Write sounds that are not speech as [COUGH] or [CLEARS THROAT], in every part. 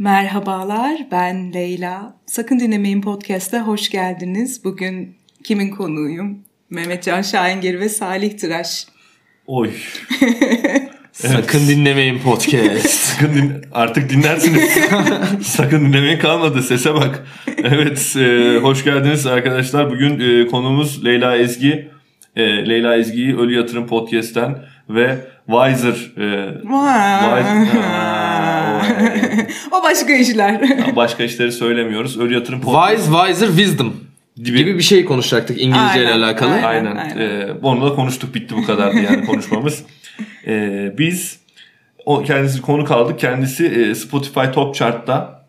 Merhabalar, ben Leyla. Sakın Dinlemeyin Podcast'a hoş geldiniz. Bugün kimin konuğuyum? Mehmetcan Şahingir ve Salih Tıraş. Oy. [LAUGHS] Sakın dinlemeyin podcast. [LAUGHS] Sakın din artık dinlersiniz. [LAUGHS] Sakın dinlemeyin kalmadı. Sese bak. Evet. e, hoş geldiniz arkadaşlar. Bugün e, konuğumuz Leyla Ezgi. E, Leyla Ezgi'yi Ölü Yatırım Podcast'ten ve Wiser. E, Wiser- Aa, [LAUGHS] o başka işler. o- başka işleri söylemiyoruz. Ölü Yatırım. Wise, wiser, wisdom gibi bir şey konuşacaktık İngilizce ile Aynen, alakalı. aynen. Aynen. E, onu da konuştuk. Bitti bu kadardı yani konuşmamız. E, biz o kendisi konu kaldık. Kendisi e, Spotify Top Chart'ta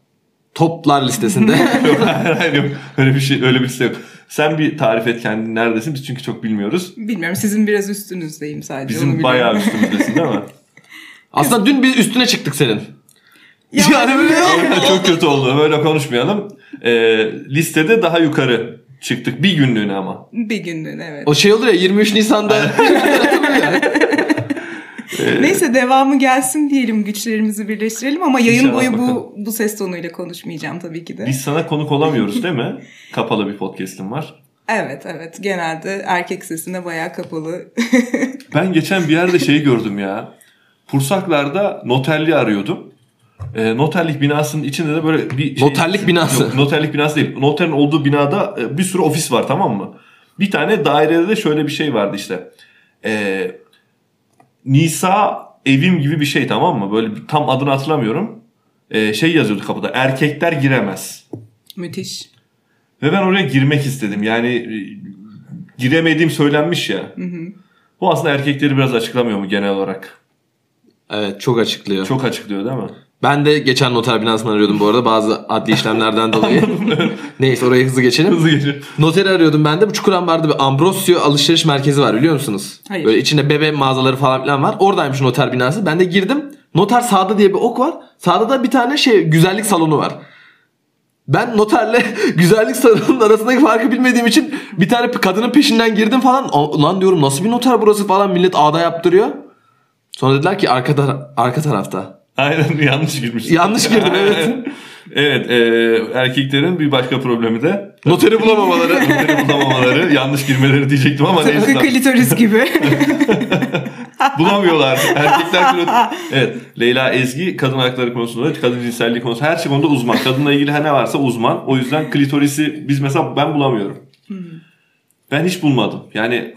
Toplar listesinde. [LAUGHS] yok hayır hayır yok. Öyle bir şey öyle bir şey yok. Sen bir tarif et kendini neredesin? Biz çünkü çok bilmiyoruz. Bilmiyorum sizin biraz üstünüzdeyim sadece. Bizim bayağı üstümüzdesin değil mi? Aslında dün biz üstüne çıktık senin. Ya, Yani böyle- çok kötü oldu. Böyle konuşmayalım. Ee, listede daha yukarı çıktık. Bir günlüğüne ama. Bir günlüğüne evet. O şey olur ya 23 Nisan'da. [LAUGHS] Neyse devamı gelsin diyelim güçlerimizi birleştirelim ama yayın İnşallah boyu bakalım. bu bu ses tonuyla konuşmayacağım tabii ki de. Biz sana konuk olamıyoruz değil mi? Kapalı bir podcast'im var. Evet evet genelde erkek sesine bayağı kapalı. Ben geçen bir yerde şeyi gördüm ya. Pursaklar'da noterliği arıyordum. Ee, noterlik binasının içinde de böyle bir şey... Noterlik binası. Yok, noterlik binası değil. Noterin olduğu binada e, bir sürü ofis var tamam mı? Bir tane dairede de şöyle bir şey vardı işte. Ee, Nisa evim gibi bir şey tamam mı? Böyle tam adını hatırlamıyorum. Ee, şey yazıyordu kapıda. Erkekler giremez. Müthiş. Ve ben oraya girmek istedim. Yani e, giremediğim söylenmiş ya. Bu aslında erkekleri biraz açıklamıyor mu genel olarak? evet çok açıklıyor. Çok açıklıyor değil mi? Ben de geçen noter binasından arıyordum bu arada bazı adli işlemlerden [LAUGHS] dolayı. Neyse oraya hızlı geçelim. Hızlı geçin. Noteri arıyordum ben de. Bu Çukurambar'da bir Ambrosio alışveriş merkezi var biliyor musunuz? Hayır. Böyle içinde bebe mağazaları falan filan var. Oradaymış noter binası. Ben de girdim. Noter sağda diye bir ok var. Sağda da bir tane şey güzellik salonu var. Ben noterle [LAUGHS] güzellik salonunun arasındaki farkı bilmediğim için bir tane kadının peşinden girdim falan. Lan diyorum nasıl bir noter burası falan millet ağda yaptırıyor. Sonra dediler ki arka, tar- arka tarafta. Aynen yanlış girmiş. Yanlış girdim, evet. evet e, erkeklerin bir başka problemi de Noteri bulamamaları. noteri [LAUGHS] bulamamaları, yanlış girmeleri diyecektim ama Tıpkı neyse. klitoris [LAUGHS] gibi. Bulamıyorlar. Erkekler kilo- Evet. Leyla Ezgi kadın hakları konusunda, kadın cinselliği konusunda her şey konuda uzman. Kadınla ilgili ne varsa uzman. O yüzden klitorisi biz mesela ben bulamıyorum. Ben hiç bulmadım. Yani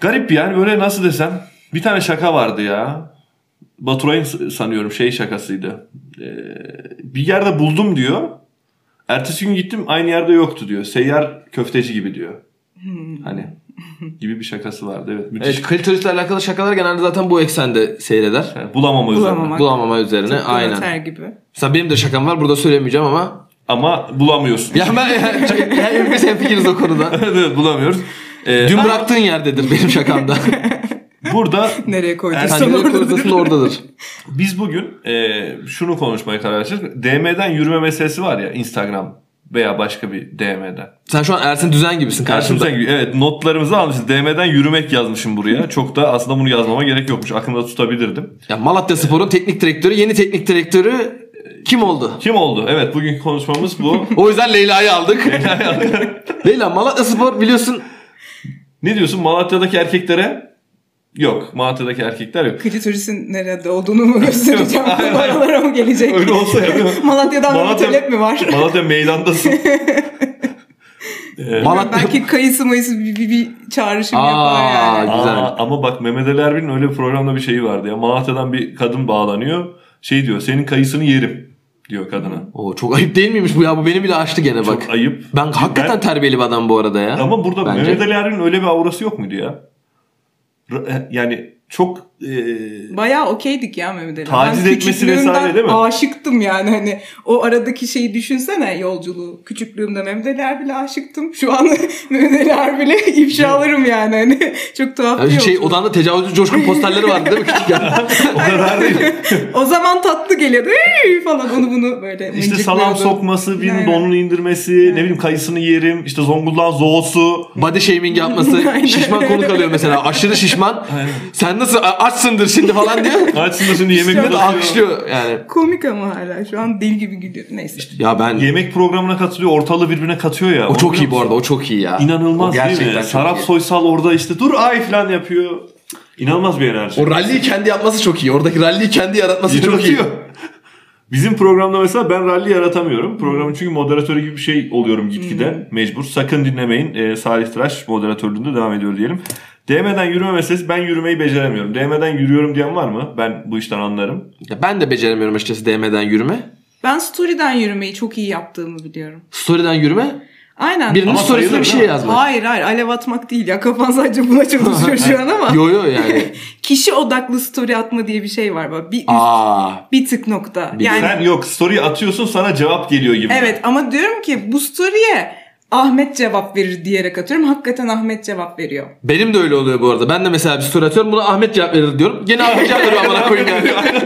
garip yani böyle nasıl desem bir tane şaka vardı ya. Baturay'ın sanıyorum şey şakasıydı. Ee, bir yerde buldum diyor. Ertesi gün gittim aynı yerde yoktu diyor. Seyyar köfteci gibi diyor. Hani [LAUGHS] gibi bir şakası vardı. Evet müthiş. evet klitorisle alakalı şakalar genelde zaten bu eksende seyreder. Yani bulamama üzerine. Bulamamak. Bulamama üzerine Tıpkı aynen. gibi. Mesela benim de şakam var burada söylemeyeceğim ama. Ama bulamıyorsun. Ya ben yani biz hemfikiriz o konuda. evet, [LAUGHS] evet bulamıyoruz. Ee, Dün bıraktığın yerdedir benim şakamda. [LAUGHS] burada [LAUGHS] Nereye koyduysan oradadır. oradadır. [LAUGHS] biz bugün e, şunu konuşmaya karar verdik. DM'den yürüme meselesi var ya Instagram veya başka bir DM'den. Sen şu an Ersin Düzen gibisin Karşım karşımda. sen gibi. Evet notlarımızı almışız. DM'den yürümek yazmışım buraya. Çok da aslında bunu yazmama gerek yokmuş. Aklımda tutabilirdim. Ya Malatya Spor'un teknik direktörü, yeni teknik direktörü kim oldu? Kim oldu? Evet bugünkü konuşmamız bu. [LAUGHS] O yüzden Leyla'yı aldık. Leyla Malatya Spor biliyorsun ne diyorsun Malatya'daki erkeklere? Yok. Malatya'daki erkekler yok. Klitorisin nerede olduğunu mu göstereceğim? [LAUGHS] Oralara mı gelecek? Öyle olsa ya değil mi? Malatya'dan bir Malatya- talep mi var? Malatya meydandasın. [LAUGHS] Ee, Malatya Belki kayısı mayısı bir, bir, bir çağrışım Aa, yapar yani. Güzel. Aa, ama bak Mehmet Ali Erbil'in öyle bir programda bir şeyi vardı ya. Malatya'dan bir kadın bağlanıyor. Şey diyor senin kayısını yerim diyor kadına. Oo, çok ayıp değil miymiş bu ya? Bu beni bile aştı gene bak. Çok ayıp. Ben hakikaten terbiyeli bir adam bu arada ya. Ama burada Bence. Mehmet Ali Erbil'in öyle bir aurası yok muydu ya? Yani çok e, Bayağı okeydik ya Mehmet Ali. Taciz Ben etmesi vesaire değil mi? Aşıktım yani hani o aradaki şeyi düşünsene yolculuğu. Küçüklüğümde Mehmet Ali Erbil'e aşıktım. Şu an [LAUGHS] Mehmet Ali Erbil'e ifşalarım yani hani çok tuhaf Ya bir şey yolculuk. odanda tecavüzcü coşkun posterleri vardı değil mi küçükken? [LAUGHS] o kadar değil. O zaman tatlı geliyordu falan onu bunu böyle İşte salam sokması, birinin Aynen. donunu indirmesi, ne bileyim kayısını yerim, işte Zonguldak'ın zoosu. Body shaming yapması, [LAUGHS] Aynen. şişman konuk alıyor mesela. Aşırı şişman. Sen nasıl açsındır şimdi falan diyor. [LAUGHS] Açsın da şimdi yemek atıyor. alkışlıyor yani. Komik ama hala şu an deli gibi gülüyor. Neyse. Ya ben Yemek programına katılıyor, ortalığı birbirine katıyor ya. o çok iyi bu arada o çok iyi ya. İnanılmaz O değil gerçekten mi? çok Sarap iyi. Soysal orada işte dur ay falan yapıyor. İnanılmaz bir enerji. O rally'yi kendi yapması çok iyi. Oradaki rally'yi kendi yaratması çok iyi. [LAUGHS] Bizim programda mesela ben rally yaratamıyorum. Programın çünkü moderatörü gibi bir şey oluyorum gitgide. Mecbur. Sakın dinlemeyin. Ee, Salih Tıraş moderatörlüğünde devam ediyor diyelim. DM'den yürüme meselesi ben yürümeyi beceremiyorum. DM'den yürüyorum diyen var mı? Ben bu işten anlarım. Ya ben de beceremiyorum açıkçası DM'den yürüme. Ben story'den yürümeyi çok iyi yaptığımı biliyorum. Story'den yürüme. Aynen. Birinin Ama sayılır bir şey yazmak. Hayır hayır alev atmak değil ya kafan sadece buna çalışıyor şu an ama [LAUGHS] Yo yo yani. [LAUGHS] kişi odaklı story atma diye bir şey var böyle bir üst, Aa. bir tık nokta. Bir- Yani Sen yok story atıyorsun sana cevap geliyor gibi. evet ama diyorum ki bu story'e Ahmet cevap verir diyerek atıyorum. Hakikaten Ahmet cevap veriyor. Benim de öyle oluyor bu arada. Ben de mesela bir story atıyorum. Buna Ahmet cevap verir diyorum. Gene Ahmet cevap veriyor amına koyayım yani. [LAUGHS]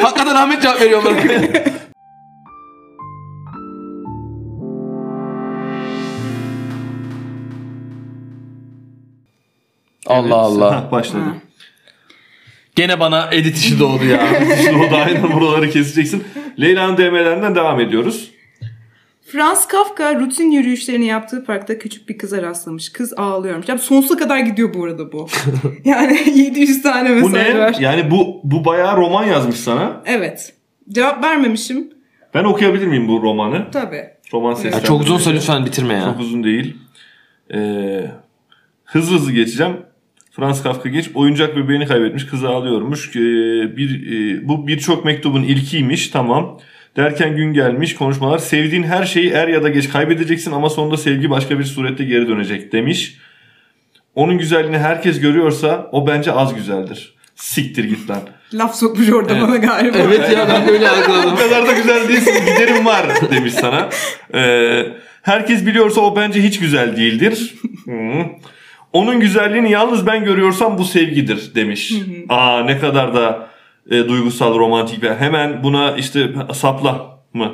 Hakikaten Ahmet cevap veriyor amına koyayım. Allah Allah. Başladı. Ha. Gene bana edit işi doğdu ya. Şimdi o da aynen buraları keseceksin. Leyla'nın DM'lerinden devam ediyoruz. Franz Kafka rutin yürüyüşlerini yaptığı parkta küçük bir kıza rastlamış. Kız ağlıyormuş. Ya sonsuza kadar gidiyor bu arada bu. [LAUGHS] yani [LAUGHS] 700 tane Bu mesaj ne? var. Yani bu bu bayağı roman yazmış sana. Evet. Cevap vermemişim. Ben okuyabilir miyim bu romanı? Tabii. Roman ya seslendirmesi. çok uzunsa lütfen bitirme ya. Çok uzun değil. Ee, hızlı hızlı geçeceğim. Franz Kafka geç. Oyuncak bebeğini kaybetmiş. Kızı ağlıyormuş. Ee, bir, e, bu birçok mektubun ilkiymiş. Tamam. Derken gün gelmiş konuşmalar. Sevdiğin her şeyi er ya da geç kaybedeceksin ama sonunda sevgi başka bir surette geri dönecek demiş. Onun güzelliğini herkes görüyorsa o bence az güzeldir. Siktir git lan. Laf sokmuş orada bana galiba. Evet ya ben de öyle algıladım. [LAUGHS] O kadar da güzel değilsin giderim var demiş sana. Ee, herkes biliyorsa o bence hiç güzel değildir. Onun güzelliğini yalnız ben görüyorsam bu sevgidir demiş. Aa ne kadar da e, duygusal romantik ve hemen buna işte sapla mı?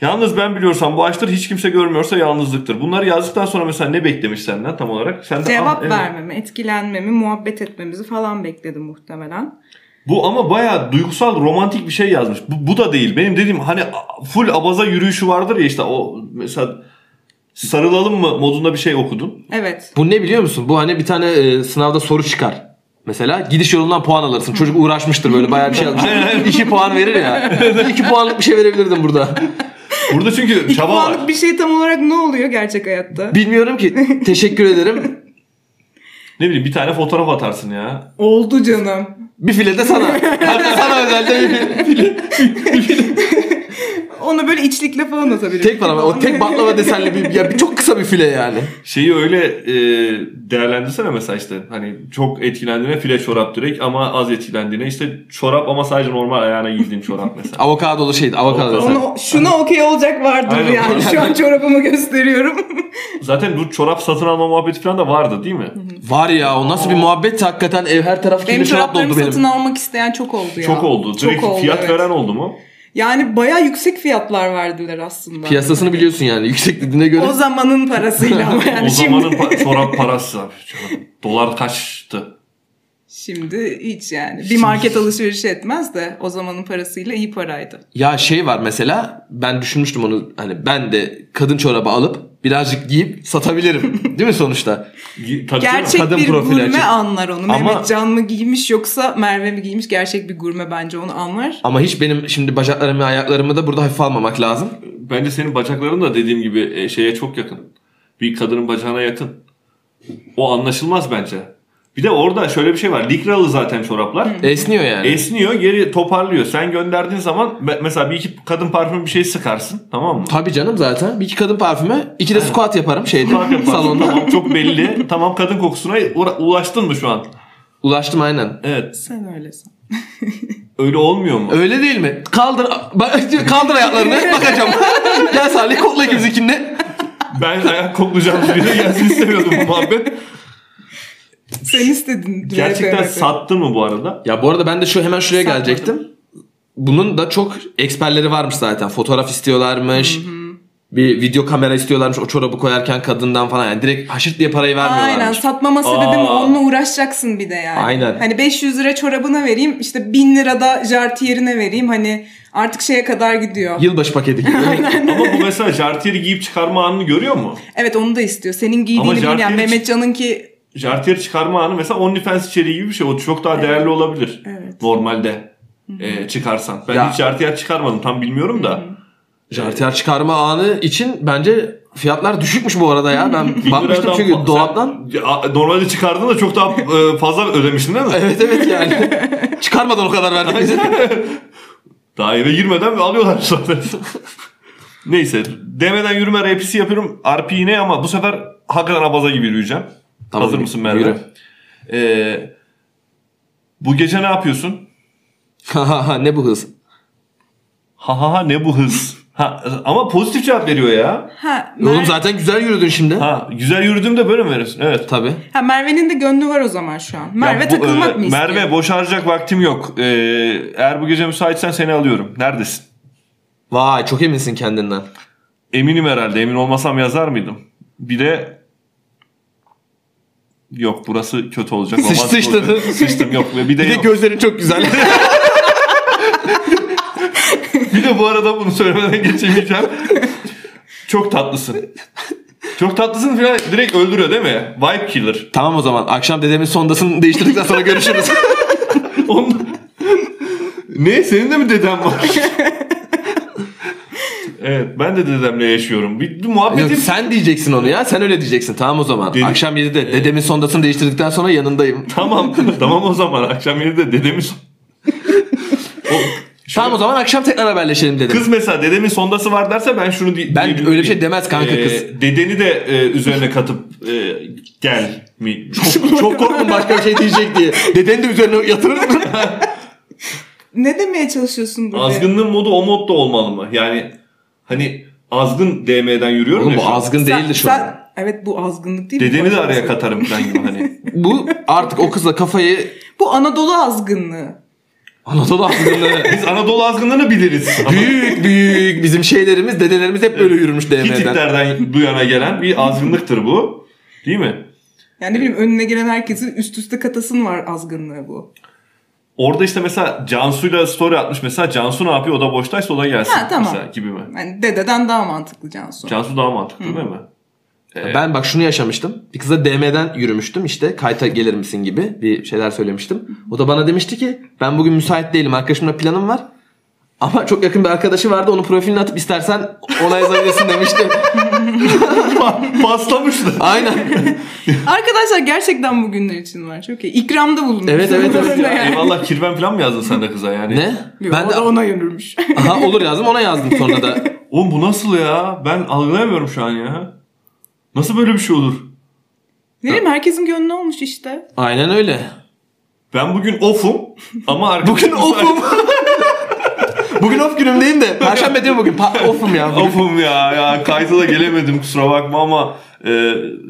Yalnız ben biliyorsam bu aşktır hiç kimse görmüyorsa yalnızlıktır. Bunları yazdıktan sonra mesela ne beklemiş senden tam olarak? Sen de, Cevap "Ah, evet." vermemi, etkilenmemi, muhabbet etmemizi falan bekledim muhtemelen. Bu ama bayağı duygusal romantik bir şey yazmış. Bu, bu da değil. Benim dediğim hani full abaza yürüyüşü vardır ya işte o mesela sarılalım mı modunda bir şey okudun. Evet. Bu ne biliyor musun? Bu hani bir tane e, sınavda soru çıkar. Mesela gidiş yolundan puan alırsın. Çocuk uğraşmıştır böyle bayağı bir şey yazmış. 2 [LAUGHS] puan verir ya. 2 puanlık bir şey verebilirdim burada. Burada çünkü İki çaba var. puanlık bir şey tam olarak ne oluyor gerçek hayatta? Bilmiyorum ki. Teşekkür ederim. Ne bileyim bir tane fotoğraf atarsın ya. Oldu canım. Bir file de sana. [LAUGHS] Hatta sana özelde bir file. Onu böyle içlikle falan atabilirim. Tek bana o tek baklava desenli bir, ya bir çok kısa bir file yani. Şeyi öyle e, değerlendirsene mesela işte hani çok etkilendiğine file çorap direkt ama az etkilendiğine işte çorap ama sadece normal ayağına giydiğin çorap [LAUGHS] mesela. Avokadolu şeydi. Avokado Avokado. desen. Onu, şuna okey olacak vardır Aynen. yani. Şu an çorabımı gösteriyorum. [LAUGHS] Zaten bu çorap satın alma muhabbeti falan da vardı değil mi? Var ya o nasıl bir muhabbet hakikaten ev her taraf benim kirli çorap çoraplarımı doldu benim. satın almak isteyen çok oldu ya. Çok oldu. Direkt Çok oldu, fiyat evet. veren oldu mu? Yani baya yüksek fiyatlar verdiler aslında. Piyasasını biliyorsun yani yüksek dediğine göre. O zamanın parasıyla ama yani o zamanın şimdi. pa- çorap parası. abi. Dolar kaçtı? Şimdi hiç yani. Bir market alışverişi etmez de o zamanın parasıyla iyi paraydı. Ya şey var mesela ben düşünmüştüm onu hani ben de kadın çorabı alıp birazcık giyip satabilirim. [LAUGHS] Değil mi sonuçta? Tabii Gerçek kadın bir gurme açık. anlar onu. Ama- Mehmet Can mı giymiş yoksa Merve mi giymiş? Gerçek bir gurme bence onu anlar. Ama hiç benim şimdi bacaklarımı ayaklarımı da burada hafife almamak lazım. Bence senin bacakların da dediğim gibi e, şeye çok yakın. Bir kadının bacağına yakın. O anlaşılmaz bence. Bir de orada şöyle bir şey var. Likralı zaten çoraplar. Esniyor yani. Esniyor geri toparlıyor. Sen gönderdiğin zaman me- mesela bir iki kadın parfümü bir şey sıkarsın. Tamam mı? Tabii canım zaten. Bir iki kadın parfümü, iki de squat yaparım şeyde yaparsın. salonda. Tamam, çok belli. [LAUGHS] Tamam kadın kokusuna ura- ulaştın mı şu an? Ulaştım aynen. Evet. Sen öylesin. [LAUGHS] Öyle olmuyor mu? Öyle değil mi? Kaldır ba- kaldır ayaklarını [LAUGHS] bakacağım. Gel Salih kokla ikimizinkini. Ben ayak koklayacağım biri gelsin istemiyordum bu muhabbet. Sen istedin. Gerçekten sattın mı bu arada? Ya bu arada ben de şu hemen şuraya Satmadım. gelecektim. Bunun da çok eksperleri varmış zaten. Fotoğraf istiyorlarmış. Bir video kamera istiyorlarmış o çorabı koyarken kadından falan. Yani direkt haşırt diye parayı vermiyorlarmış. Aynen satmama sebebim Aa. onunla uğraşacaksın bir de yani. Aynen. Hani 500 lira çorabına vereyim işte 1000 lira da jartiyerine vereyim hani artık şeye kadar gidiyor. Yılbaşı paketi gibi. [LAUGHS] Ama bu mesela jartiyeri giyip çıkarma anını görüyor mu? Evet onu da istiyor. Senin giydiğini bilmeyen jartiyer- Mehmetcan'ınki Jartiyer çıkarma anı mesela OnlyFans içeriği gibi bir şey. O çok daha değerli olabilir. Evet. Normalde e, çıkarsan. Ben Ya. hiç jartiyer çıkarmadım tam bilmiyorum da. Jartiyer çıkarma anı için bence fiyatlar düşükmüş bu arada ya. Ben [LAUGHS] bakmıştım çünkü fa- dolaptan. Sen, normalde çıkardığında çok daha e, fazla ödemiştin değil mi? Evet evet yani. [LAUGHS] Çıkarmadan o kadar verdik bize. [LAUGHS] Daha eve girmeden alıyorlar zaten. Neyse. Demeden yürüme RP'si yapıyorum. RP yine ama bu sefer hakikaten abaza gibi yürüyeceğim. Tamam, Hazır mısın Merve? yürü. Ee, bu gece ne yapıyorsun? ne bu hız? Ha ha ha ne bu hız? Ha, ama pozitif cevap veriyor ya. ha, Oğlum Mer- zaten güzel yürüdün şimdi. Ha güzel yürüdüğümde böyle mi veriyorsun? Evet. Tabii. ha, Merve'nin de gönlü var o zaman şu an. Merve Ya bu, takılmak e, mı istiyor? Merve boş harcayacak vaktim yok. Ee, eğer bu gece müsaitsen seni alıyorum. Neredesin? Vay çok eminsin kendinden. Eminim herhalde. Emin olmasam yazar mıydım? Bir de Yok burası kötü olacak. [LAUGHS] Sıç- olacak. Sıçtım yok. Bir de, [LAUGHS] Bir de yok. gözlerin çok güzel. [LAUGHS] bir de bu arada bunu söylemeden geçemeyeceğim. Çok tatlısın. Çok tatlısın falan direkt öldürüyor değil mi? Vibe killer. tamam o zaman akşam dedemin sondasını değiştirdikten sonra görüşürüz. Onun... ne? Senin de mi deden var? Evet ben de dedemle yaşıyorum. Bir, bir Yok, muhabbetim... sen diyeceksin onu ya. Sen öyle diyeceksin. Tamam o zaman. Dedi- Akşam 7'de dedemin sondasını değiştirdikten sonra yanındayım. [LAUGHS] Tamam tamam o zaman akşam 7'de dedemiz... [LAUGHS] O, Tamam o zaman akşam tekrar haberleşelim dedim. Kız mesela dedemin sondası var derse ben şunu di- Ben diyebilirim öyle bir şey demez kanka e, kız. Dedeni de e, üzerine katıp e, gel mi? [LAUGHS] çok, çok korktum başka bir şey diyecek diye. Dedeni de üzerine yatırır mı? Ne demeye çalışıyorsun burada? Azgınlığın modu o modda olmalı mı? Yani hani azgın DM'den yürüyorum Oğlum ya bu şu an. azgın Sen- değildi şu sen- an. Evet bu azgınlık değil mi? Dedeni de araya katarım falan gibi hani. [LAUGHS] Bu artık o kızla kafayı [LAUGHS] Bu Anadolu azgınlığı. Anadolu azgınlığı. [LAUGHS] Biz Anadolu azgınlığını biliriz. Ama büyük büyük bizim şeylerimiz dedelerimiz hep böyle yürümüş DM'den. Hititlerden bu yana gelen bir azgınlıktır bu. Değil mi? Yani ne bileyim önüne gelen herkesin üst üste katasın var azgınlığı bu. Orada işte mesela Cansu'yla story atmış. Mesela Cansu ne yapıyor? O da boştaysa o da gelsin. Ha, tamam. Mesela gibi mi? Yani dededen daha mantıklı Cansu. Cansu daha mantıklı değil mi? Ben bak şunu yaşamıştım. Bir kıza DM'den yürümüştüm işte. Kayta gelir misin gibi bir şeyler söylemiştim. O da bana demişti ki ben bugün müsait değilim. Arkadaşımla planım var. Ama çok yakın bir arkadaşı vardı. Onun profilini atıp istersen ona yazabilirsin [LAUGHS] demişti. [LAUGHS] Paslamıştı. Aynen. Arkadaşlar gerçekten bugünler için var. Çok iyi. İkramda bulundum. Evet, evet, evet. [LAUGHS] Yani. Eyvallah kirven falan mı yazdın sen de kıza yani? ne? Yok, Ben o de da ona yönürmüş. [LAUGHS] Aha, olur yazdım ona yazdım sonra da. Oğlum bu nasıl ya? Ben algılayamıyorum şu an ya. Nasıl böyle bir şey olur? ne bileyim herkesin gönlü olmuş işte. Aynen öyle. Ben bugün off'um ama arkadaşım Bugün off'um. Bugün off günümdeyim de. [LAUGHS] Perşembe değil mi bugün? Pa- off'um ya. Bugün. [LAUGHS] Off'um ya. Ya kayıta da gelemedim kusura bakma ama e,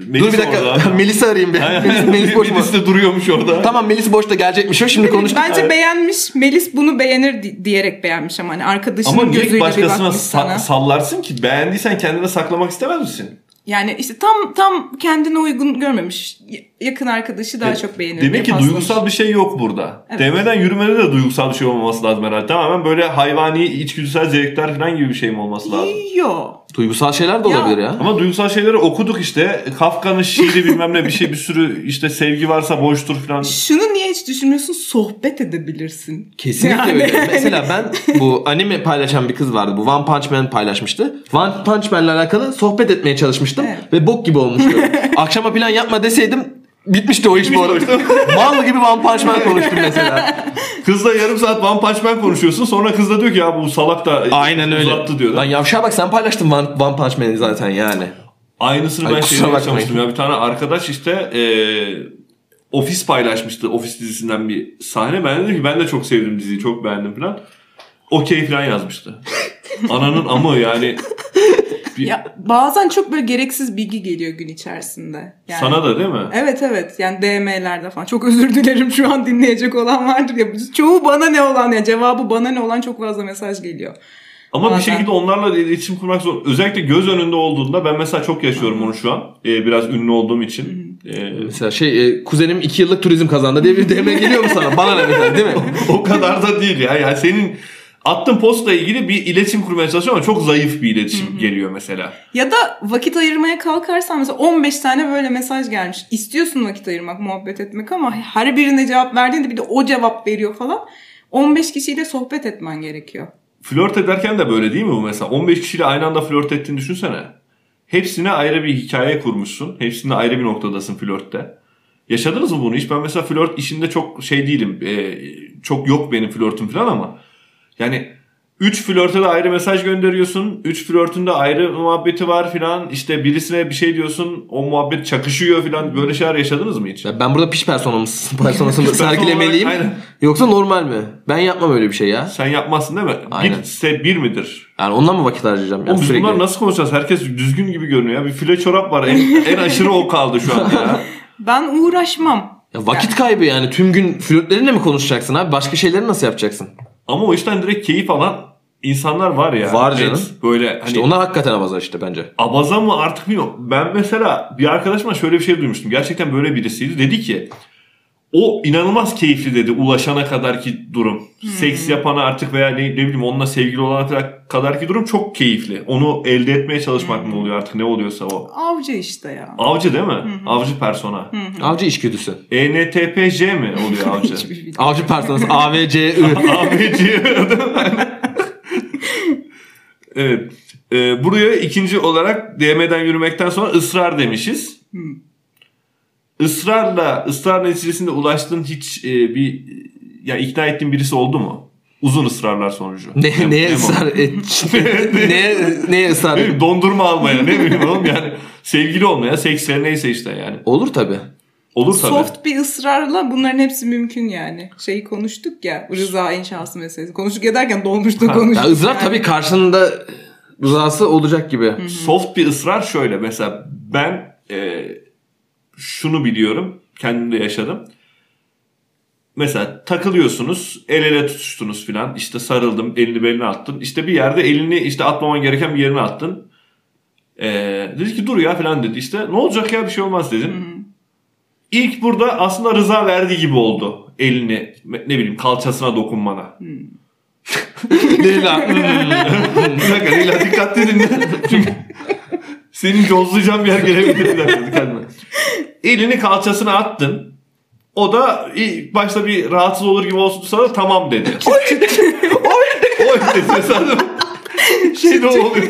Melis Dur bir dakika. orada. [LAUGHS] Melis'i arayayım bir. Melis, Melis boş mu? Melis de duruyormuş orada. Tamam Melis boş da gelecekmiş o. Şimdi konuştuk. Bence beğenmiş. Melis bunu beğenir di- diyerek beğenmiş ama hani arkadaşının Ama gözüyle bir başkasına bakmış sa- sana. sallarsın ki? Beğendiysen kendine saklamak istemez misin? Yani işte tam tam kendine uygun görmemiş. Yakın arkadaşı daha çok beğenir. Demek ki paslamış. duygusal bir şey yok burada. Evet. Demeden yürümede de duygusal bir şey olmaması lazım herhalde. Tamamen böyle hayvani, içgüdüsel zevkler falan gibi bir şey mi olması lazım? Yo. Duygusal şeyler de Ya. olabilir ya. Ama duygusal şeyleri okuduk işte. Kafka'nın şiiri [LAUGHS] bilmem ne bir şey bir sürü işte sevgi varsa boştur falan. Şunu niye hiç düşünmüyorsun? Sohbet edebilirsin. Kesinlikle Yani. öyle. Mesela ben bu anime paylaşan bir kız vardı. Bu One Punch Man paylaşmıştı. One Punch Man'le alakalı sohbet etmeye çalışmıştım. Evet. Ve bok gibi olmuştu. [LAUGHS] Akşama plan yapma deseydim bitmişti o iş bu arada. [LAUGHS] Mal gibi One Punch Man konuştum mesela. Kızla yarım saat One Punch Man konuşuyorsun. Sonra kız da diyor ki ya bu salak da Aynen öyle. uzattı diyor. Lan yavşağa bak sen paylaştın One, One Punch Man'i zaten yani. Aynısını Ay, ben kusura şeyde bakmayın. yaşamıştım ya. Bir tane arkadaş işte eee Ofis paylaşmıştı. Ofis dizisinden bir sahne. Ben dedim ki ben de çok sevdim diziyi. Çok beğendim falan. Okey falan yazmıştı. Ananın amı yani. Bir- Ya bazen çok böyle gereksiz bilgi geliyor gün içerisinde. Yani, Sana da değil mi? Evet evet yani DM'lerde falan. Çok özür dilerim şu an dinleyecek olan vardır ya. Çoğu bana ne olan ya cevabı bana ne olan çok fazla mesaj geliyor. Ama bir Bazen. şekilde onlarla iletişim kurmak zor. Özellikle göz önünde olduğunda ben mesela çok yaşıyorum onu şu an. Ee, biraz ünlü olduğum için. Ee, Mesela şey e, kuzenim 2 yıllık turizm kazandı diye bir DM geliyor mu sana? Bana ne mesela değil mi? [LAUGHS] o kadar da değil ya. Yani senin attığın postla ilgili bir iletişim kurmaya çalışıyorum ama çok zayıf bir iletişim geliyor mesela. Ya da vakit ayırmaya kalkarsan mesela 15 tane böyle mesaj gelmiş. İstiyorsun vakit ayırmak, muhabbet etmek ama her birine cevap verdiğinde bir de o cevap veriyor falan. 15 kişiyle sohbet etmen gerekiyor. Flört ederken de böyle değil mi bu mesela? 15 kişiyle aynı anda flört ettiğini düşünsene. Hepsine ayrı bir hikaye kurmuşsun. Hepsinde ayrı bir noktadasın flörtte. Yaşadınız mı bunu hiç? Ben mesela flört işinde çok şey değilim. Ee, çok yok benim flörtüm falan ama. Yani 3 flörte de ayrı mesaj gönderiyorsun. 3 flörtünde ayrı muhabbeti var filan. İşte birisine bir şey diyorsun. O muhabbet çakışıyor filan. Böyle şeyler yaşadınız mı hiç? Ya ben burada piş personamız, [LAUGHS] personasını sergilemeliyim. olarak, aynen. Yoksa normal mi? Ben yapmam öyle bir şey ya. Sen yapmazsın değil mi? Aynen. Bir ise bir midir? Yani ondan mı vakit harcayacağım? ya Oğlum biz sürekli? bunlar nasıl konuşacağız? Herkes düzgün gibi görünüyor ya. Bir file çorap var. En, [LAUGHS] en aşırı o kaldı şu an ya. Ben uğraşmam. Ya vakit kaybı yani. Tüm gün flörtlerinle mi konuşacaksın abi? Başka şeyleri nasıl yapacaksın? Ama o işten direkt keyif alan insanlar var ya. Var canım. Evet, böyle hani İşte onlar hakikaten abaza işte bence. abaza mı artık bilmiyorum. Ben mesela bir arkadaşıma şöyle bir şey duymuştum. Gerçekten böyle birisiydi. Dedi ki o inanılmaz keyifli dedi ulaşana kadarki durum. Seks yapana artık veya ne, ne bileyim onunla sevgili olana kadar- kadarki durum çok keyifli. Onu elde etmeye çalışmak mı oluyor artık ne oluyorsa o. Avcı işte ya. Avcı değil mi? Avcı persona. Avcı içgüdüsü. ENTPJ mi oluyor [LAUGHS] avcı? Avcı personası A, V, C, I. [LAUGHS] Avcı. evet. Ee, buraya ikinci olarak DM'den yürümekten sonra ısrar demişiz. Israrla, ısrar neticesinde ulaştığın hiç e, bir ya ikna ettiğin birisi oldu mu? Uzun ısrarlar sonucu. Ne, neye Memo. ısrar et? [LAUGHS] neye, neye ısrar Ne et? dondurma almaya ne bileyim oğlum yani sevgili olmaya sekse neyse işte yani. Olur tabi. Olur tabii. Soft bir ısrarla bunların hepsi mümkün yani. Şeyi konuştuk ya rıza inşası meselesi. Konuştuk ya derken dolmuştu konuştuk. Ya ızrar yani. tabii karşında rızası olacak gibi. Soft bir ısrar şöyle mesela ben e, şunu biliyorum kendimde yaşadım. Mesela takılıyorsunuz el ele tutuştunuz filan işte sarıldım elini beline attın işte bir yerde elini işte atmaman gereken bir yerine attın. E, dedi ki dur ya filan dedi işte ne olacak ya bir şey olmaz dedim. İlk burada aslında rıza verdiği gibi oldu elini ne bileyim kalçasına dokunmana. [LAUGHS] Leyla. [LAUGHS] bir dakika Leyla dikkatli dinle. Çünkü senin cozlayacağın bir yer gelebilir. Bir dakika. Elini kalçasına attın. O da ilk başta bir rahatsız olur gibi olsun sana tamam dedi. Oy! Oy dedi sana. Şey ne oluyor?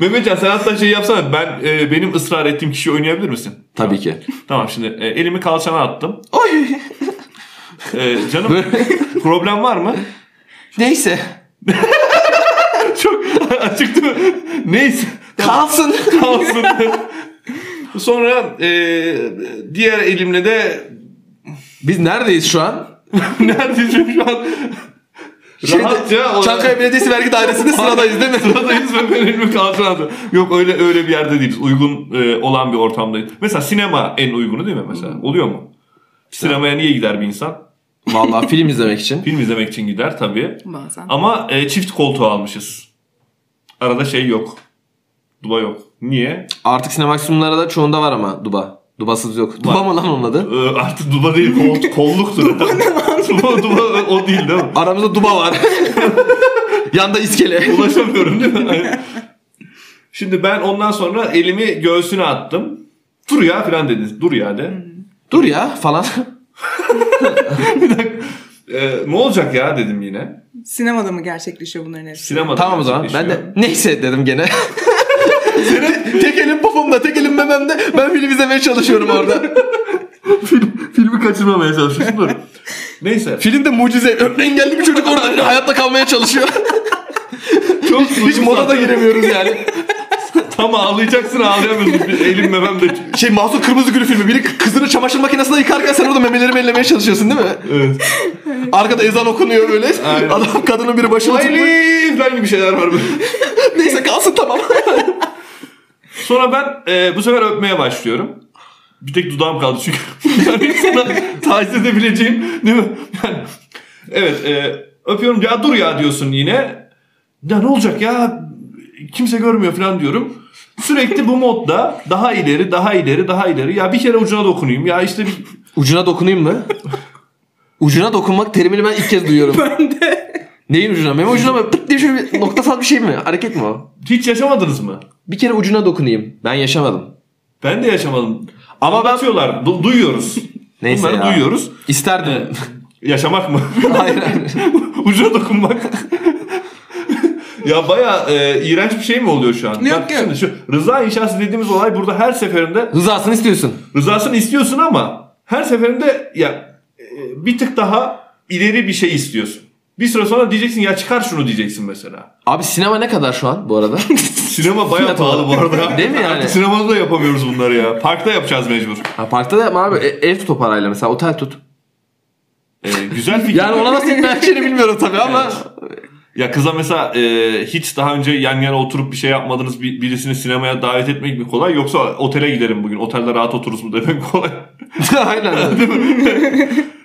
Mehmetcan sen hatta şey yapsana ben e, benim ısrar ettiğim kişiyi oynayabilir misin? tabii ki. Tamam şimdi e, elimi kalçana attım. Oy. E, canım problem var mı? Neyse. Çok açık değil mi? Neyse. Kalsın. kalsın. Sonra e, diğer elimle de Biz neredeyiz şu an? [LAUGHS] neredeyse şu an rahatça o- Çankaya Belediyesi Vergi Dairesi'nde sıradayız değil mi? [LAUGHS] sıradayız ve ben elimi atıyorum. Yok öyle öyle bir yerde değiliz. Uygun e, olan bir ortamdayız. Mesela sinema en uygunu değil mi mesela? Oluyor mu? Sinemaya niye gider bir insan? Vallahi film izlemek için. [LAUGHS] Film izlemek için gider tabii. Bazen. Ama e, çift koltuğu almışız. Arada şey yok. Duba yok. Niye? Artık sinemaksimumlara da çoğunda var ama duba. Dubasız yok. Duba mı lan onun adı? Ee, artık duba değil kol, [LAUGHS] kolluktur. duba ne lan? [LAUGHS] duba, duba o değil değil mi? Aramızda duba var. [LAUGHS] Yanda iskele. Ulaşamıyorum değil mi? Şimdi ben ondan sonra elimi göğsüne attım. Dur ya falan dedi. Dur ya de. Dur ya falan. Ee, ne olacak ya dedim yine. Sinemada mı gerçekleşiyor bunların hepsi? Sinemada tamam o zaman. Ben gerçekleşiyor. de neyse dedim gene. Tek elim popomda, tek elim mememde. Ben film izlemeye çalışıyorum orada. [LAUGHS] Film, filmi kaçırmamaya çalışıyorsun. Dur. Neyse. Filmde mucize. Ömrü engelli bir çocuk orada hayatta kalmaya çalışıyor. Çok Hiç moda da giremiyoruz yani. [LAUGHS] Tam ağlayacaksın ağlayamıyorsun. Bir Elim memem de. Şey Mahsun Kırmızı Gülü filmi. Biri kızını çamaşır makinesinde yıkarken sen orada memelerimi ellemeye çalışıyorsun değil mi? Evet. Arkada ezan okunuyor böyle. Aynen. Adam kadının biri başını tutmuş. Hayli falan gibi şeyler var böyle. Neyse kalsın tamam. Sonra ben e, bu sefer öpmeye başlıyorum. Bir tek dudağım kaldı çünkü. [LAUGHS] yani sana taciz edebileceğim değil mi? Yani, evet e, öpüyorum ya dur ya diyorsun yine. Ya ne olacak ya kimse görmüyor falan diyorum. Sürekli bu modda daha ileri daha ileri daha ileri. Ya bir kere ucuna dokunayım. Ya işte bir... Ucuna dokunayım mı? Ucuna dokunmak terimini ben ilk kez duyuyorum. Ben de. Neyin ucuna? Meme ucuna mı? Pıt diye şöyle bir noktasal bir şey mi? Hareket mi o? hiç yaşamadınız mı? Bir kere ucuna dokunayım. Ben yaşamadım. Ben de yaşamadım. Ama ben- Anlatıyorlar. Du- duyuyoruz. Neyse Bunları ya. duyuyoruz. İsterdim. Yaşamak mı? [LAUGHS] hayır hayır. [LAUGHS] Ucuna dokunmak. ya baya e, iğrenç bir şey mi oluyor şu an? Yok, Bak. Şimdi şu rıza inşası dediğimiz olay burada her seferinde Rızasını istiyorsun. rızasını istiyorsun ama her seferinde ya e, bir tık daha ileri bir şey istiyorsun. Bir süre sonra diyeceksin ya çıkar şunu diyeceksin mesela. Abi sinema ne kadar şu an bu arada? [LAUGHS] Sinema baya pahalı bu arada. [LAUGHS] Değil mi yani? Artık sinemada da yapamıyoruz bunları ya. Parkta yapacağız mecbur. ha, parkta da yapma abi. E- ev tut o parayla mesela. Otel tut. E, güzel fikir. Yani ona nasıl ikna edeceğini bilmiyorum tabii ama. Ya kıza mesela e, hiç daha önce yan yana oturup bir şey yapmadınız bir, birisini sinemaya davet etmek mi kolay yoksa otele gidelim bugün otelde rahat otururuz mu demek mi kolay? [LAUGHS] Aynen.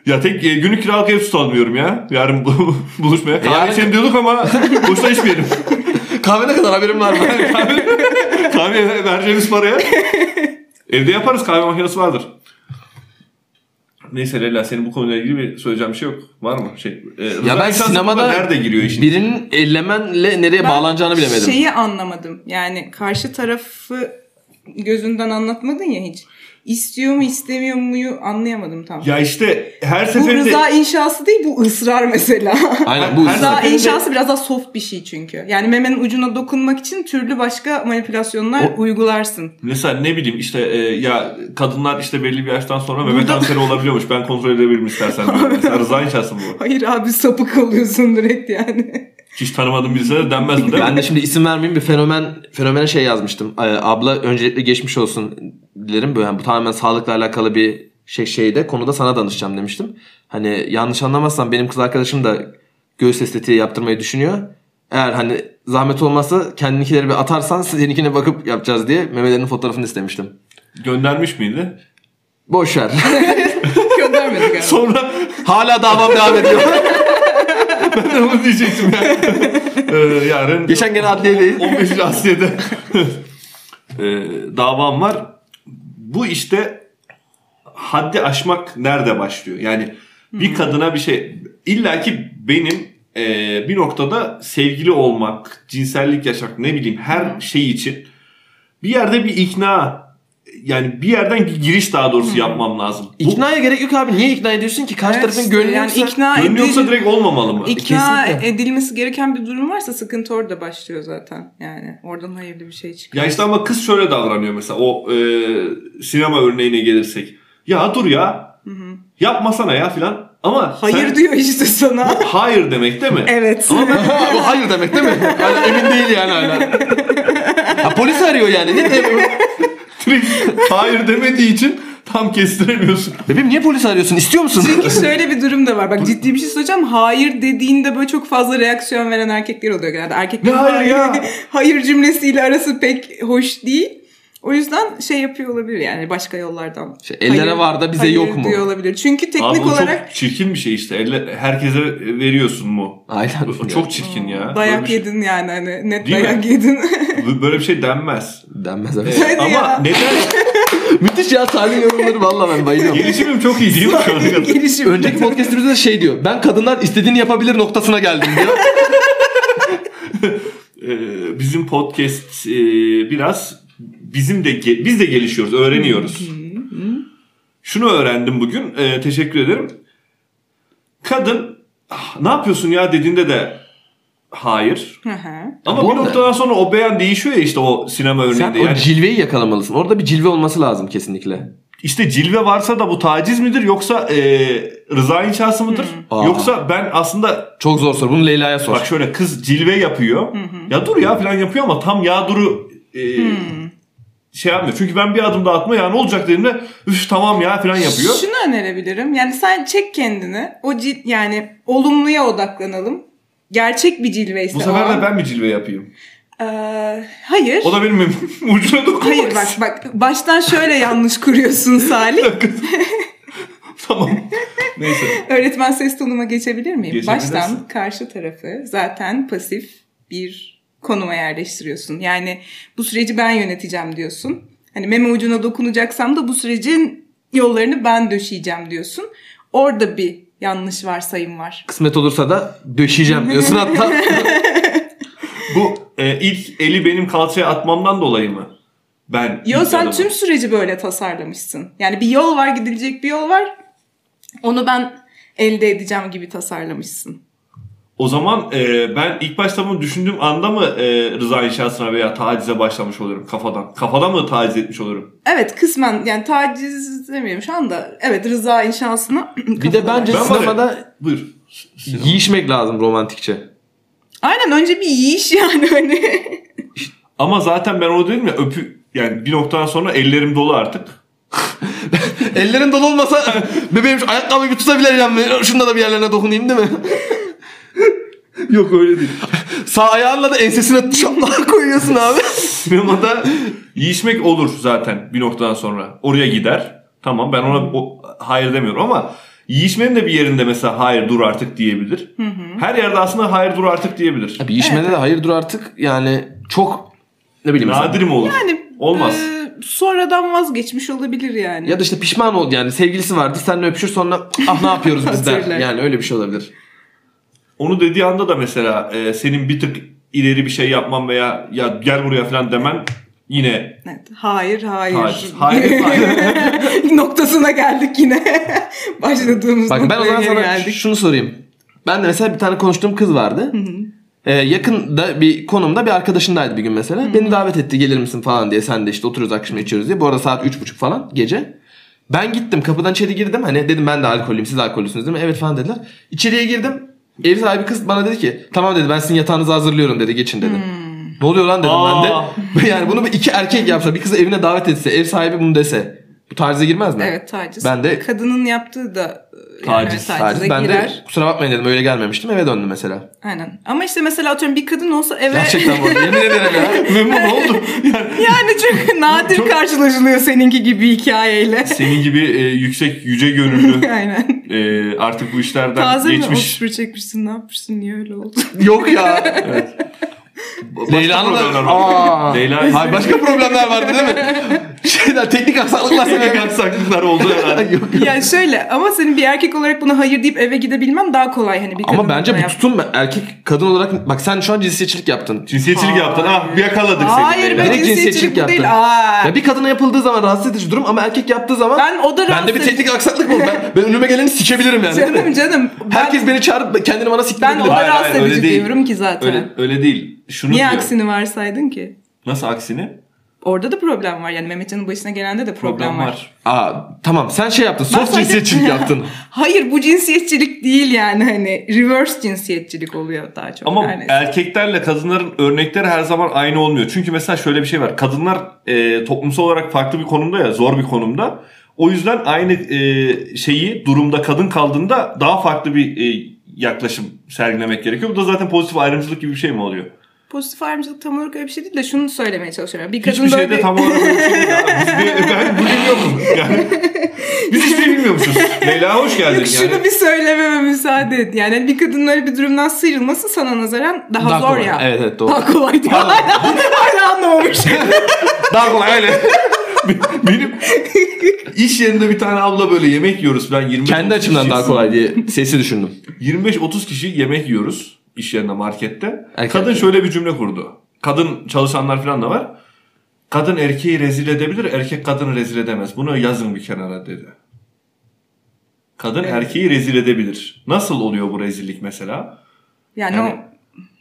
Ya tek e, günlük kiralık ev tutalım diyorum ya. Yarın bu, [LAUGHS] buluşmaya. Kahve yarın- içelim diyorduk ama [LAUGHS] boşuna içmeyelim. Kahve ne kadar haberim var mı? [LAUGHS] Kahve vereceğimiz paraya. Evde yaparız kahve makinesi vardır. Neyse Leyla senin bu konuyla ilgili bir söyleyeceğim bir şey yok. Var mı? Şey, e, Rıza ya ben İhsan sinemada nerede giriyor işin? birinin ellemenle nereye Ben bağlanacağını bilemedim. Şeyi anlamadım. Yani karşı tarafı gözünden anlatmadın ya hiç. İstiyor mu istemiyor muyu anlayamadım tam. Ya işte her bu seferinde... rıza inşası değil bu ısrar mesela. [LAUGHS] Aynen bu rıza seferinde- inşası biraz daha soft bir şey çünkü. Yani memenin ucuna dokunmak için türlü başka manipülasyonlar O- uygularsın. Mesela ne bileyim işte e, ya kadınlar işte belli bir yaştan sonra meme Burada- kanseri olabiliyormuş. Ben kontrol edebilirim istersen. [LAUGHS] Mesela rıza inşası mı bu? Hayır abi sapık oluyorsun direkt yani. Hiç tanımadığım birisine de denmez mi değil Ben de şimdi isim vermeyeyim bir fenomen fenomene şey yazmıştım. Ee, abla öncelikle geçmiş olsun dilerim. Böyle yani bu tamamen sağlıkla alakalı bir şey şeyde konuda sana danışacağım demiştim. Hani yanlış anlamazsan benim kız arkadaşım da göğüs estetiği yaptırmayı düşünüyor. Eğer hani zahmet olmazsa kendinkileri bir atarsan seninkine bakıp yapacağız diye memelerinin fotoğrafını istemiştim. Göndermiş miydi? Boş ver. [LAUGHS] Göndermedik galiba. Sonra Hala davam devam ediyor. [LAUGHS] ben de onu diyecektim ya. [LAUGHS] Ee, yarın Geçen gene adliyedeyiz. 15. Asya'da [LAUGHS] ee, davam var. Bu işte haddi aşmak nerede başlıyor? Yani bir kadına bir şey illa ki benim e, bir noktada sevgili olmak, cinsellik yaşamak ne bileyim her şey için bir yerde bir ikna yani bir yerden giriş daha doğrusu yapmam lazım. Bu İknaya gerek yok abi. Niye ikna ediyorsun ki? Karşı Evet tarafın gönlü yani yoksa... ikna gönlü yoksa edil- direkt olmamalı mı? İkna Kesinlikle. edilmesi gereken bir durum varsa sıkıntı orada başlıyor zaten. Yani oradan hayırlı bir şey çıkıyor. Ya işte ama kız şöyle davranıyor mesela o e, sinema örneğine gelirsek. Ya dur ya. Yapmasana ya filan. Ama Hayır sen- diyor işte sana. Hayır demek değil mi? evet. Ama ben, bu hayır demek değil mi? Hala emin değil yani hala. [LAUGHS] Ha, polis arıyor yani. Direkt hayır demediği için tam kestiremiyorsun. Bebeğim niye polis arıyorsun? İstiyor musun? Çünkü şöyle bir durum da var. Bak ciddi bir şey söyleyeceğim. Hayır dediğinde böyle çok fazla reaksiyon veren erkekler oluyor genelde. Erkekler Ne hayır ya? [LAUGHS] hayır cümlesiyle arası pek hoş değil. O yüzden şey yapıyor olabilir yani başka yollardan. Şey, ellere var da bize hayır yok mu? diyor olabilir. Çünkü teknik Abi bu olarak çok çirkin bir şey işte. Elle, herkese veriyorsun mu? Aynen. O çok çirkin ya. Böyle dayak bir şey- yedin yani hani net Değil mi? dayak yedin. Böyle bir şey denmez. Denmez evet. Hadi Ama ya. neden? [LAUGHS] Müthiş ya Salih yorumları valla ben bayılıyorum. Gelişimim çok iyi değil mi şu ana kadar? [LAUGHS] Gelişim. Önceki podcastimizde de şey diyor. Ben kadınlar istediğini yapabilir noktasına geldim diyor. [LAUGHS] Ee, bizim podcast e, biraz bizim de biz de gelişiyoruz, öğreniyoruz. Şunu öğrendim bugün. e, teşekkür ederim. Kadın "Ah, ne yapıyorsun ya dediğinde de hayır. Hı hı. Ama Bu bir arada- noktadan sonra o beyan değişiyor ya işte o sinema Sen örneğinde. o Yani cilveyi yakalamalısın. Orada bir cilve olması lazım kesinlikle. işte cilve varsa da bu taciz midir yoksa e, rıza inşası mıdır? Aa. Yoksa ben aslında Çok zor soru. Bunu Leyla'ya sor. bak şöyle kız cilve yapıyor. Ya dur ya falan yapıyor ama tam ya duru e, şey yapmıyor. Çünkü ben bir adım daha atma ya ne olacak dediğimde üf tamam ya falan yapıyor. Şunu önerebilirim. Yani sen çek kendini. O cil, yani olumluya odaklanalım. Gerçek bir cilveyse Bu o sefer de ben mi cilve yapayım? Ee, hayır. O da benim [LAUGHS] ucuna dokunmak. Hayır bak bak baştan şöyle yanlış kuruyorsun Salih. [LAUGHS] tamam. Neyse. Öğretmen ses tonuma geçebilir miyim? Baştan karşı tarafı zaten pasif bir konuma yerleştiriyorsun. Yani bu süreci ben yöneteceğim diyorsun. Hani meme ucuna dokunacaksam da bu sürecin yollarını ben döşeyeceğim diyorsun. Orada bir yanlış varsayım var. Kısmet olursa da döşeyeceğim diyorsun hatta. [LAUGHS] Bu e, ilk eli benim kalçaya atmamdan dolayı mı? Ben Yo sen adımı- tüm süreci böyle tasarlamışsın. Yani bir yol var gidilecek bir yol var. Onu ben elde edeceğim gibi tasarlamışsın. O zaman e, ben ilk başta bunu düşündüğüm anda mı e, rıza inşasına veya tacize başlamış olurum kafadan? Kafadan mı taciz etmiş olurum? Evet kısmen yani taciz demiyorum şu anda. Evet rıza inşasına. [CLEARS THROAT] bir de bence Ben sinemada Buyur. Sinema. yiyişmek lazım romantikçe. Aynen önce bir yiyiş yani hani. [LAUGHS] Ama zaten ben onu dedim ya öpü yani bir noktadan sonra ellerim dolu artık. [LAUGHS] Ellerin dolu olmasa [LAUGHS] bebeğim şu ayakkabıyı bir tutabileceğim mi? Şunda da bir yerlerine dokunayım değil mi? [LAUGHS] Yok öyle değil. Sağ ayağınla da ensesine şapla koyuyorsun abi. [LAUGHS] Sinemada yiyişmek olur zaten bir noktadan sonra. Oraya gider. Tamam ben ona o, hayır demiyorum ama yiyişmenin de bir yerinde mesela hayır dur artık diyebilir. Her yerde aslında hayır dur artık diyebilir. Abi yiyişmede de hayırdır artık yani çok ne bileyim. Nadir mi olur? Yani Olmaz. e, sonradan vazgeçmiş olabilir yani. Ya da işte pişman oldu yani sevgilisi vardı seninle öpüşür sonra ah ne yapıyoruz biz der. [LAUGHS] Yani öyle bir şey olabilir. Onu dediği anda da mesela e, senin bir tık ileri bir şey yapman veya ya gel buraya falan demen yine Evet, hayır, hayır. Hayır, hayır, hayır. [LAUGHS] Noktasına geldik yine. [LAUGHS] Başladığımız Bak ben o zaman sana geldik. şunu sorayım. Ben de mesela bir tane konuştuğum kız vardı. Ee, yakında bir konumda bir arkadaşındaydı bir gün mesela. Beni davet etti gelir misin falan diye. Sen de işte oturuyoruz akşam içiyoruz diye. Bu arada saat üç buçuk falan gece. Ben gittim kapıdan içeri girdim. Hani dedim ben de alkollüyüm siz alkollüsünüz değil mi? Evet falan dediler. İçeriye girdim. Ev sahibi kız bana dedi ki tamam dedi ben sizin yatağınızı hazırlıyorum dedi geçin dedi. Ne oluyor lan dedim ben de. [LAUGHS] yani bunu bir iki erkek yapsa bir kızı evine davet etse ev sahibi bunu dese. Bu tacize girmez mi? Evet taciz. Ben de- Kadının yaptığı da Taciz, yani Taciz. Ben girer. de kusura bakmayın dedim öyle gelmemiştim eve döndüm mesela. Aynen. Ama işte mesela atıyorum bir kadın olsa eve... Gerçekten bu yemin ederim ya. [LAUGHS] memnun oldum. Yani yani çok [LAUGHS] nadir Çok- karşılaşılıyor seninki gibi hikayeyle. senin gibi e, yüksek yüce gönüllü [LAUGHS] Aynen. e, artık bu işlerden Taze mi? geçmiş. Osprey çekmişsin ne yapmışsın niye öyle oldu? Yok ya. Leyla'nın problemler da... Leyla- Hayır başka problemler vardı değil mi? [LAUGHS] Şeyler teknik aksaklıklar Teknik sebebi. aksaklıklar oldu herhalde. Yok. yani şöyle ama senin bir erkek olarak buna hayır deyip eve gidebilmen daha kolay hani bir kadın Ama bence bu yap- tutum erkek kadın olarak bak sen şu an cinsiyetçilik yaptın. Cinsiyetçilik yaptın. Ah bir yakaladık seni. Hayır be cinsiyetçilik bu değil. Aa. Ya bir kadına yapıldığı zaman rahatsız edici durum ama erkek yaptığı zaman Ben o da rahatsız bende bir edici. teknik aksaklık olur? Ben, ben önüme geleni sikebilirim yani. Canım canım. Ben, Herkes beni çağırıp kendini bana ben siktirebilir. o da rahatsız edici diyorum ki zaten. Öyle, öyle değil. Şunu Niye diyor. aksini varsaydın ki? Nasıl aksini? Orada da problem var yani Mehmetcan'ın başına gelende de problem, Problem var. var. Aa tamam sen şey yaptın. Soft sadece- cinsiyetçilik yaptın. [LAUGHS] Hayır bu cinsiyetçilik değil yani hani reverse cinsiyetçilik oluyor daha çok. Ama yani. erkeklerle kadınların örnekleri her zaman aynı olmuyor. Çünkü mesela şöyle bir şey var. Kadınlar e, toplumsal olarak farklı bir konumda ya, zor bir konumda. O yüzden aynı e, şeyi durumda kadın kaldığında daha farklı bir e, yaklaşım sergilemek gerekiyor. Bu da zaten pozitif ayrımcılık gibi bir şey mi oluyor? Pozitif ayrımcılık tam olarak öyle bir şey değil de şunu söylemeye çalışıyorum. Bir kadın Hiçbir böyle şeyde bir- tam olarak öyle bir şey değil. abi. Biz bir, ben bugün yokum. Yani, biz hiçbir şey bilmiyormuşuz. Leyla hoş geldin. Yok şunu yani. bir söylememe müsaade et. Yani bir kadının öyle bir durumdan sıyrılması sana nazaran daha, Daha zor kolay. ya. Evet, evet, doğru. Daha kolay diyor. Hala, [LAUGHS] hala anlamamış. [LAUGHS] Daha kolay öyle. Benim iş yerinde bir tane abla böyle yemek yiyoruz falan 25 Kendi açımdan daha kolay diye sesi düşündüm. 25-30 kişi yemek yiyoruz iş yerinde markette. Erkek. Kadın şöyle bir cümle kurdu. Kadın çalışanlar falan da var. Kadın erkeği rezil edebilir, erkek kadını rezil edemez. Bunu yazın bir kenara dedi. Kadın Evet. erkeği rezil edebilir. Nasıl oluyor bu rezillik mesela? Yani, Yani- o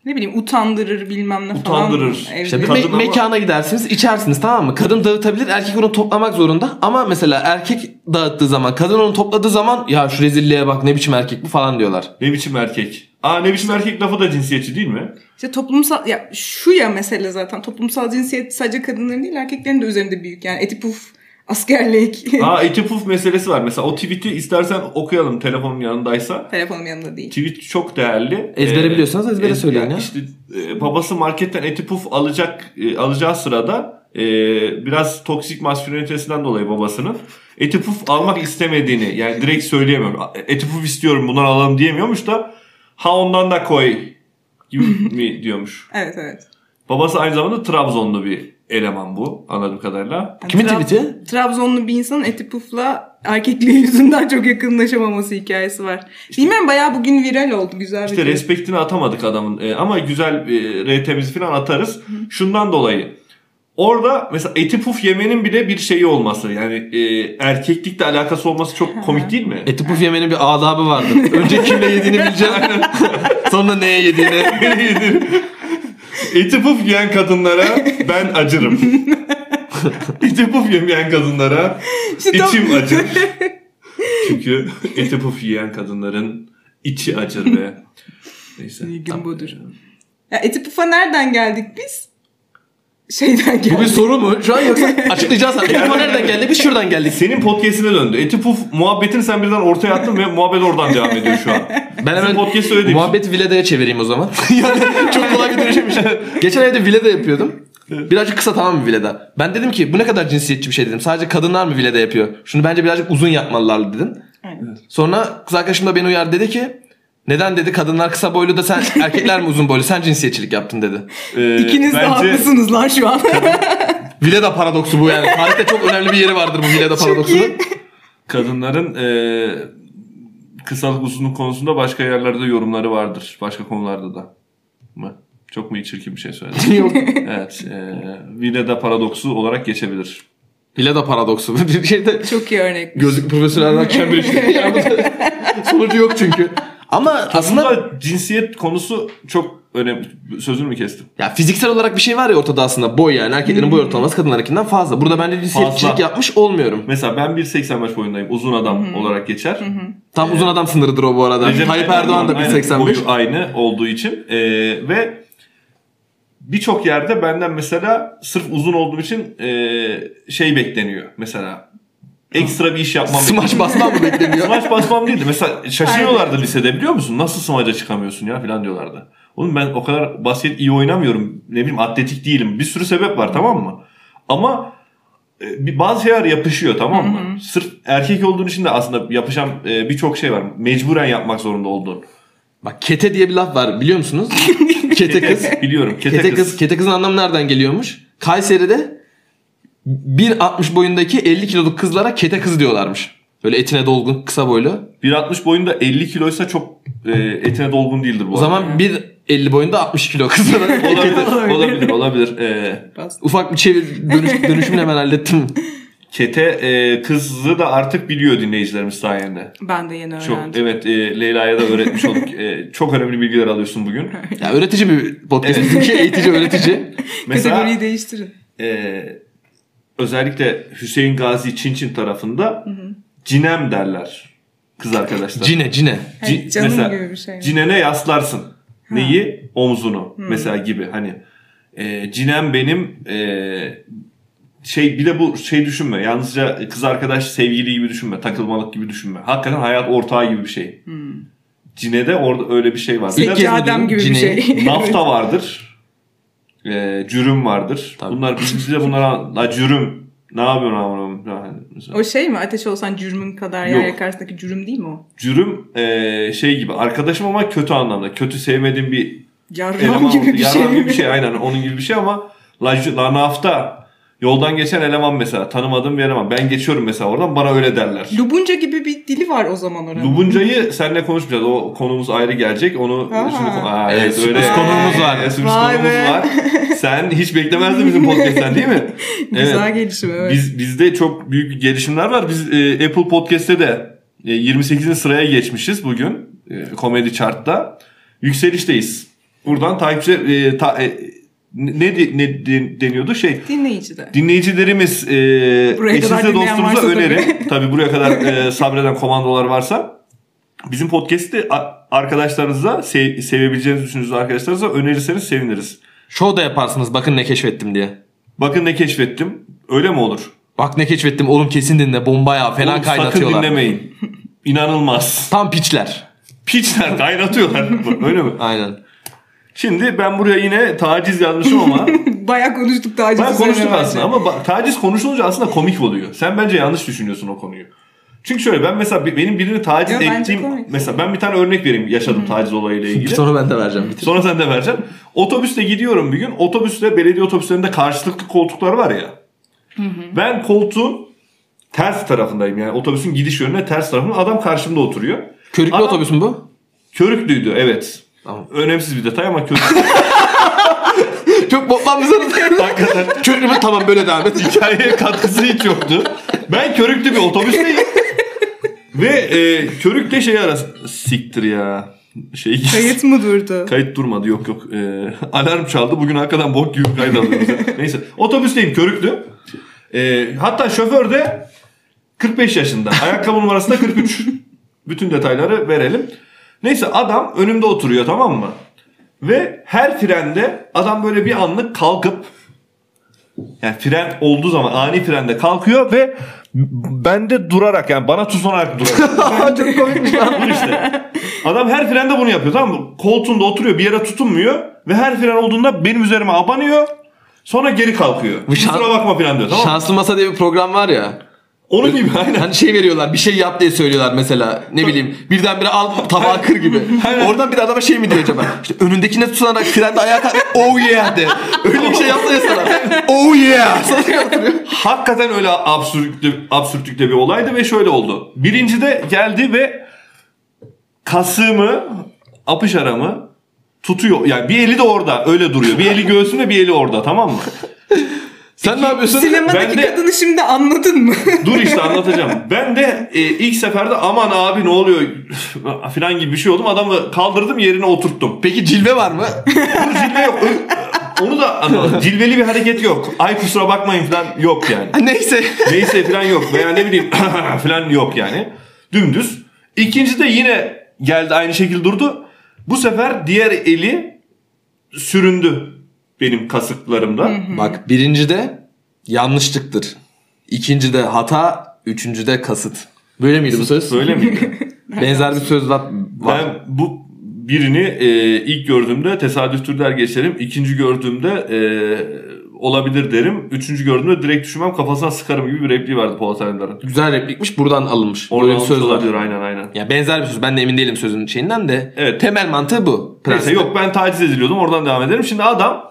ne bileyim utandırır bilmem ne Utandırır. falan. İşte Evde. bir me- ama- mekana gidersiniz içersiniz tamam mı? Kadın dağıtabilir erkek onu toplamak zorunda. Ama mesela erkek dağıttığı zaman kadın onu topladığı zaman ya şu rezilliğe bak ne biçim erkek bu falan diyorlar. Ne biçim erkek? Aa ne biçim erkek lafı da cinsiyetçi değil mi? İşte toplumsal ya şu ya mesele zaten toplumsal cinsiyet sadece kadınların değil erkeklerin de üzerinde büyük yani eti puf askerlik Aa [LAUGHS] eti puf meselesi var. Mesela o tweet'i istersen okuyalım telefonun yanındaysa. telefonum yanında değil. Tweet çok değerli. Ezbere Ee, biliyorsanız ezbere ez- söyleyin yani ya. İşte e, babası marketten eti puf alacak e, alacağı sırada e, biraz toksik maskülinitesinden dolayı babasının eti puf almak istemediğini yani direkt söyleyemiyorum. Eti puf istiyorum bundan alalım diyemiyormuş da ha ondan da koy gibi mi [LAUGHS] diyormuş. Evet evet. Babası aynı zamanda Trabzonlu bir eleman bu anladığım kadarıyla. Yani Kimin Trab- tweet'i? Trabzonlu bir insanın eti pufla erkekliği yüzünden çok yakınlaşamaması hikayesi var. Bilmiyorum bayağı bugün viral oldu. Güzel bir İşte şey. respektini atamadık adamın E, ama güzel e, RT'mizi falan atarız. Şundan dolayı. Orada mesela eti puf yemenin bile bir şeyi olması yani e, erkeklikle alakası olması çok komik değil mi? Eti puf yemenin bir adabı vardır. [LAUGHS] Önce kimle yediğini bileceksin. Sonra [LAUGHS] neye yediğini. eti puf yiyen kadınlara ben acırım. [LAUGHS] eti puf yemeyen kadınlara içim acır. Çünkü eti puf yiyen kadınların içi acır ve neyse. Gün budur. Ya eti pufa nereden geldik biz? Şeyden geldik. Bu bir soru mu? Şu an yoksa [LAUGHS] açıklayacağız. Eti nereden geldi? Biz şuradan geldik. Senin podcast'ine döndü. Eti puf muhabbetini sen birden ortaya attın ve muhabbet oradan devam ediyor şu an. Ben hemen podcast öyle değil. muhabbeti Vileda'ya çevireyim o zaman. [LAUGHS] yani çok kolay bir dönüşümüş. Geçen evde Vileda yapıyordum. Birazcık kısa tamam mı Vileda? Ben dedim ki bu ne kadar cinsiyetçi bir şey dedim. Sadece kadınlar mı Vileda yapıyor? Şunu bence birazcık uzun yapmalılar dedim. Aynen. Sonra kız arkadaşım da beni uyardı dedi ki neden dedi kadınlar kısa boylu da sen [LAUGHS] erkekler mi uzun boylu sen cinsiyetçilik yaptın dedi. Ee, İkiniz de bence haklısınız lan şu an. [LAUGHS] Vileda paradoksu bu yani. Tarihte çok önemli bir yeri vardır bu Vileda paradoksunun. kadınların e, kısalık uzunluk konusunda başka yerlerde yorumları vardır. Başka konularda da. Mı? Çok mu çirkin bir şey söyledim? [LAUGHS] Yok. evet. E, Vileda paradoksu olarak geçebilir. Vileda paradoksu. Bir şeyde Çok iyi örnek. gözlük profesörlerden Cambridge'de. Yani sonucu yok çünkü. Ama aslında Aslında cinsiyet konusu çok önemli. Sözünü mü kestim? ya fiziksel olarak bir şey var ya ortada aslında boy yani erkeklerin boy ortalaması kadınlarınkinden fazla. Burada bence cinsiyetçilik Fazla. yapmış olmuyorum. Mesela ben 1.85 boyundayım. Uzun adam olarak geçer. Tam uzun adam sınırıdır o bu arada. Recep Tayyip Erdoğan da aynen, 1.85. boyu aynı olduğu için. Ee, ve birçok yerde benden mesela sırf uzun olduğum için ee, şey bekleniyor. Mesela ekstra bir iş yapmam Smash basman mı bekleniyor? Smaç basmam değildi. Mesela şaşırıyorlardı lisede biliyor musun? Nasıl smaca çıkamıyorsun ya falan diyorlardı. Oğlum ben o kadar basket iyi oynamıyorum. Ne bileyim atletik değilim. Bir sürü sebep var tamam mı? Ama e, bir bazı şeyler yapışıyor tamam mı? Sırf erkek olduğun için de aslında yapışan e, birçok şey var. Mecburen yapmak zorunda olduğun. Bak kete diye bir laf var biliyor musunuz? [LAUGHS] kete kız. Biliyorum. Kete, Kete kız. kız. Kete kızın anlamı nereden geliyormuş? Kayseri'de 1.60 boyundaki 50 kiloluk kızlara kete kız diyorlarmış. Böyle etine dolgun kısa boylu. 1.60 boyunda 50 kiloysa çok e, etine dolgun değildir bu O zaman 1.50 boyunda 60 kilo kızlara. [LAUGHS] olabilir. olabilir. Olabilir. E, Bastım. Ufak bir çevir dönüş, [LAUGHS] dönüşümle hemen hallettim. kete e, kızı da artık biliyor dinleyicilerimiz sayende. Ben de yeni Çok öğrendim. evet e, Leyla'ya da öğretmiş olduk. E, çok önemli bilgiler alıyorsun bugün. Ya öğretici bir podcast Evet. bizimki eğitici öğretici. [LAUGHS] Mesela Kategoriyi değiştirin. e, özellikle Hüseyin Gazi Çinçin tarafında cinem derler kız arkadaşlar. Cine cine. Hani canım gibi bir şey mi? Cinene yaslarsın. Neyi? Omzunu mesela gibi hani e, cinem benim e, şey bir de bu şey düşünme. Yalnızca kız arkadaş sevgili gibi düşünme. Takılmalık gibi düşünme. Hakikaten hayat ortağı gibi bir şey. Cine'de orada öyle bir şey var. Bir İlk de duydum gibi bir cineyi. şey. [LAUGHS] nafta vardır. E, cürüm vardır. Tabii. Bunlar biz bize [LAUGHS] bunlara la cürüm ne yapıyorsun amına yani mesela. O şey mi? Ateş olsan cürmün kadar yer yakarsındaki cürüm değil mi o? Cürüm e, şey gibi arkadaşım ama kötü anlamda. Kötü sevmediğim bir Yarram gibi bir şey. yarram gibi bir şey aynen onun gibi bir şey ama la, la nafta yoldan geçen eleman mesela tanımadığım bir eleman. Ben geçiyorum mesela oradan bana öyle derler. Lubunca gibi bir dili var o zaman oranın. Lubunca'yı seninle konuşmayacağız. O konumuz ayrı gelecek. Onu Aa. şimdi Aa, Evet, evet, öyle. konuğumuz var. Evet, konuğumuz be. var. Sen hiç beklemezdin bizim podcast'ten değil mi? [LAUGHS] Güzel gelişim evet. Biz bizde çok büyük gelişimler var. Biz e, Apple Podcast'te de e, 28. sıraya geçmişiz bugün. E, Comedy Chart'ta. Yükselişteyiz. Buradan takipçi e, ta- e, ne, de- ne de- deniyordu şey Dinleyici de. dinleyicilerimiz e, eşinize varsa önerin. [LAUGHS] Tabii buraya kadar e, sabreden komandolar varsa bizim podcast'i arkadaşlarınıza sev- sevebileceğinizi düşündüğünüz arkadaşlarınıza önerirseniz seviniriz. Show da yaparsınız bakın ne keşfettim diye. Bakın ne keşfettim. Öyle mi olur? Bak ne keşfettim oğlum kesin dinle bomba ya fena Oğlum, kaynatıyorlar. Sakın dinlemeyin. İnanılmaz. Tam piçler. Piçler kaynatıyorlar. [LAUGHS] Öyle mi? Aynen. Şimdi ben buraya yine taciz yazmışım ama [LAUGHS] Bayağı konuştuk ben üzerine konuştuk bence. aslında ama bak, taciz konuşulunca aslında komik oluyor. Sen bence yanlış düşünüyorsun o konuyu. Çünkü şöyle ben mesela benim birini taciz Yo, bence ettiğim mesela ben bir tane örnek vereyim yaşadığım taciz olayıyla ilgili. Sonra ben de vereceğim. Bitir. Sonra sen de vereceksin. Otobüste gidiyorum bir gün. Otobüste belediye otobüslerinde karşılıklı koltuklar var ya. Ben koltuğun ters tarafındayım. Yani otobüsün gidiş yönüne ters tarafında. Adam karşımda oturuyor. Körüklü Adam- otobüs mü bu? Körüklüydü evet. Tamam. Önemsiz bir detay ama körüklü. [LAUGHS] Çok botlanmışsınız. Hakikaten Körüklü mü? Tamam böyle devam et. hikayeye katkısı hiç yoktu. Ben körüklü bir otobüsteyim. Ve e, körükle şey arası siktir ya. Şey Kayıt mı durdu? Kayıt durmadı yok yok. Ee, alarm çaldı. Bugün hakikaten bok gibi kayıt alıyoruz. Neyse. Otobüsteyim körüklü. Ee, hatta şoför de 45 yaşında. Ayakkabı numarası da 43. Bütün detayları verelim. Neyse adam önümde oturuyor tamam mı? Ve her frende adam böyle bir anlık kalkıp yani fren olduğu zaman ani frende kalkıyor ve ben de durarak yani bana tutunarak durarak. [LAUGHS] Çok komikmiş lan. [LAUGHS] İşte. Adam her frende bunu yapıyor tamam mı? Koltuğunda oturuyor bir yere tutunmuyor ve her fren olduğunda benim üzerime abanıyor. Sonra geri kalkıyor. Bu şan- Kusura bakma falan diyor tamam mı? Şanslı Masa diye bir program var ya. Onun gibi aynen. Hani şey veriyorlar bir şey yap diye söylüyorlar mesela ne bileyim birdenbire al tabağı kır gibi. [LAUGHS] Oradan bir adama şey mi diyor acaba? [LAUGHS] İşte önündekine tutunarak frende ayağa kalk [LAUGHS] oh yeah de. Öyle bir şey yapsa ya sana. Oh yeah. Sana yaptırıyor. Hakikaten öyle absürtlükte, absürtlükte bir olaydı ve şöyle oldu. Birinci de geldi ve kasığımı, apış aramı tutuyor. Yani bir eli de orada öyle duruyor. Bir eli göğsümde bir eli orada tamam mı? Sen ne yapıyorsun? Sinemadaki Ben de- kadını şimdi anladın mı? [LAUGHS] Dur işte anlatacağım. Ben de e, ilk seferde aman abi ne oluyor [LAUGHS] falan gibi bir şey oldum. Adamı kaldırdım yerine oturttum. Peki cilve var mı? Dur cilve yok. Onu da anlamadım. [LAUGHS] Cilveli bir hareket yok. Ay kusura bakmayın falan yok yani. Neyse. Neyse falan yok. Veya ne bileyim falan yok yani. Dümdüz. İkinci de yine geldi aynı şekilde durdu. Bu sefer diğer eli süründü benim kasıklarımda. Bak birincide yanlışlıktır. İkincide hata, üçüncüde kasıt. Böyle miydi bu söz? Öyle miydi? [LAUGHS] Benzer bir söz var. var. Ben bu birini e, ilk gördüğümde tesadüftür der geçerim. İkinci gördüğümde e, olabilir derim. Üçüncü gördüğümde direkt düşünmem kafasına sıkarım gibi bir repliği vardı Polat Alemdar'ın. Güzel replikmiş buradan alınmış. Oradan Böyle bir söz var. olabilir aynen aynen. Ya benzer bir söz. Ben de emin değilim sözün şeyinden de. Evet. Temel mantığı bu. Neyse Prensip. yok ben taciz ediliyordum oradan devam ederim. Şimdi adam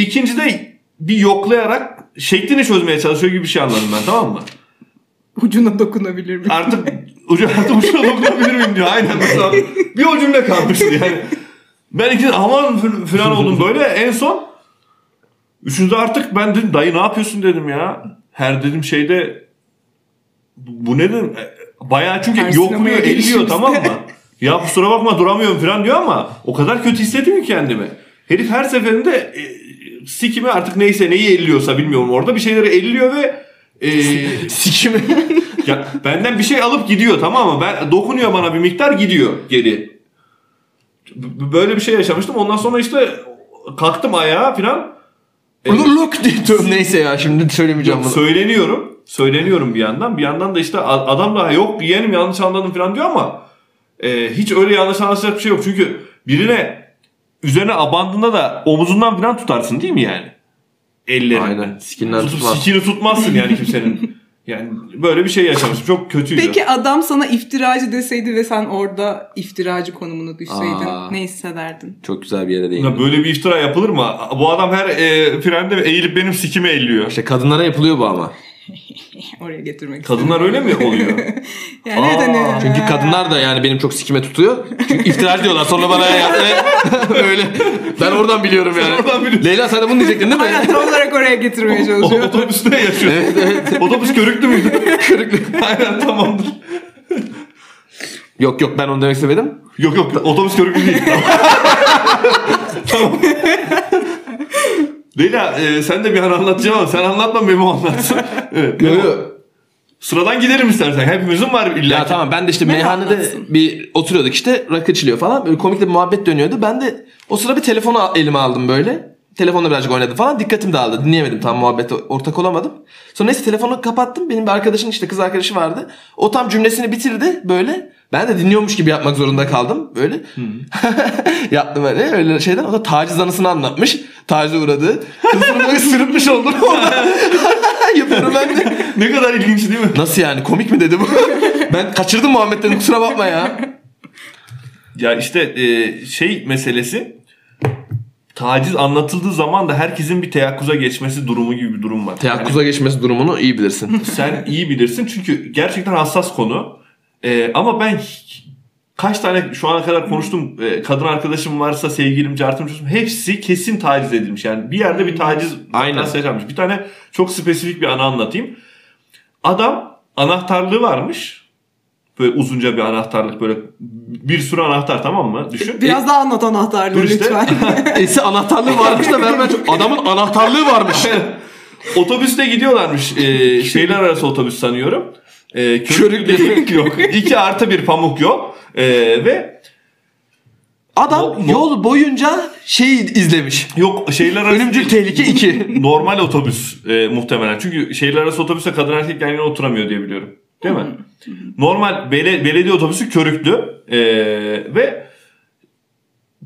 ikincide bir yoklayarak şeklini çözmeye çalışıyor gibi bir şey anladım ben tamam mı? Ucuna dokunabilir miyim? Artık ucu artık ucuna dokunabilir miyim diyor. Aynen mesela bir o cümle kalmıştı yani. Ben ikinci aman falan oldum böyle en son üçüncüde artık ben dedim dayı ne yapıyorsun dedim ya. Her dedim şeyde bu, ne dedim bayağı çünkü Her yokluyor elliyor tamam mı? Ya kusura bakma duramıyorum falan diyor ama o kadar kötü hissettim ki kendimi. Herif her seferinde e, sikimi artık neyse neyi elliyorsa bilmiyorum orada bir şeyleri elliyor ve e, [LAUGHS] Sikimi. ya benden bir şey alıp gidiyor tamam mı? Ben dokunuyor bana bir miktar gidiyor geri. B- Böyle bir şey yaşamıştım. Ondan sonra işte kalktım ayağa falan. E, Look diye. Neyse ya şimdi söylemeyeceğim bunu. söyleniyorum. Söyleniyorum bir yandan. Bir yandan da işte adam da yok yeğenim yanlış anladım falan diyor ama e, hiç öyle yanlış anlaşılacak bir şey yok. Çünkü birine üzerine abandığında da omuzundan falan tutarsın değil mi yani? Ellerini. Aynen. Sikinden Tutup tutmaz. sikini tutmazsın yani kimsenin. [LAUGHS] Yani böyle bir şey yaşamıştım. Çok kötüydü. Peki adam sana iftiracı deseydi ve sen orada iftiracı konumuna düşseydin Aa. ne hissederdin? Çok güzel bir yere Ya değindin. böyle bir iftira yapılır mı? Bu adam her e, frende eğilip benim sikimi elliyor. İşte kadınlara yapılıyor bu ama. [LAUGHS] Oraya getirmek Kadınlar öyle mi oluyor? [LAUGHS] Yani evet Aa. hani. Çünkü kadınlar da yani benim çok sikime tutuyor. Çünkü iftiracı diyorlar sonra bana ya. [LAUGHS] öyle. Ben oradan biliyorum yani. Oradan biliyorsun. Leyla sen de bunu diyecektin değil mi? Aynen tam olarak oraya getirmeye çalışıyor. otobüste yaşıyor. Otobüs körüklü müydü? körüklü. Aynen tamamdır. yok yok ben onu demek istemedim. Yok yok otobüs körüklü değil. Tamam. Leyla e, sen de bir an anlatacağım ama sen anlatma Memo anlatsın. [LAUGHS] Evet, Memo. Yok yok. Sıradan gidelim istersen. Hepimizin var illa. Ya ki. tamam ben de işte Ben meyhanede anlatsın. bir oturuyorduk işte rakı içiliyor falan. Böyle komik de bir muhabbet dönüyordu. Ben de o sıra bir telefonu elime aldım böyle. Telefonla birazcık oynadım falan. Dikkatim dağıldı. Dinleyemedim tam muhabbete ortak olamadım. Sonra neyse telefonu kapattım. Benim bir arkadaşın işte kız arkadaşı vardı. O tam cümlesini bitirdi böyle. Ben de dinliyormuş gibi yapmak zorunda kaldım böyle. [LAUGHS] Yaptım öyle öyle şeyden. O da taciz anısını anlatmış. tacize uğradı. Böyle sürünmüş oldum. [LAUGHS] Yapıyorum ben de. ne kadar ilginç değil mi? Nasıl yani komik mi dedi bu? [LAUGHS] ben kaçırdım Muhammed'den kusura bakma ya. Ya işte e, şey meselesi taciz anlatıldığı zaman da herkesin bir teyakkuza geçmesi durumu gibi bir durum var. Teyakkuza geçmesi durumunu iyi bilirsin. Yani sen iyi bilirsin çünkü gerçekten hassas konu. E, ama ben kaç tane şu ana kadar konuştum e, kadın arkadaşım varsa sevgilim, cartım, çocuktum, hepsi kesin taciz edilmiş. Yani bir yerde bir taciz Aynen. yaşanmış. Bir tane çok spesifik bir anı anlatayım. Adam anahtarlığı varmış. Böyle uzunca bir anahtarlık böyle bir sürü anahtar tamam mı? Düşün. Biraz daha anlat anahtarlığı işte. lütfen. [LAUGHS] Esi anahtarlığı varmış da ben, ben çok- adamın anahtarlığı varmış. [LAUGHS] Otobüste gidiyorlarmış. Ee, şeyler arası otobüs sanıyorum. Ee, Körüklü. [LAUGHS] yok. İki artı bir pamuk yol. Ee, ve Adam Mo- mo- yol boyunca şey izlemiş. yok şeyler arası Ölümcül tehlike 2. [LAUGHS] normal otobüs e, muhtemelen. Çünkü şehirler arası otobüste kadın erkek yan yana oturamıyor diye biliyorum. Değil mi? Normal bele- belediye otobüsü körüklü e, ve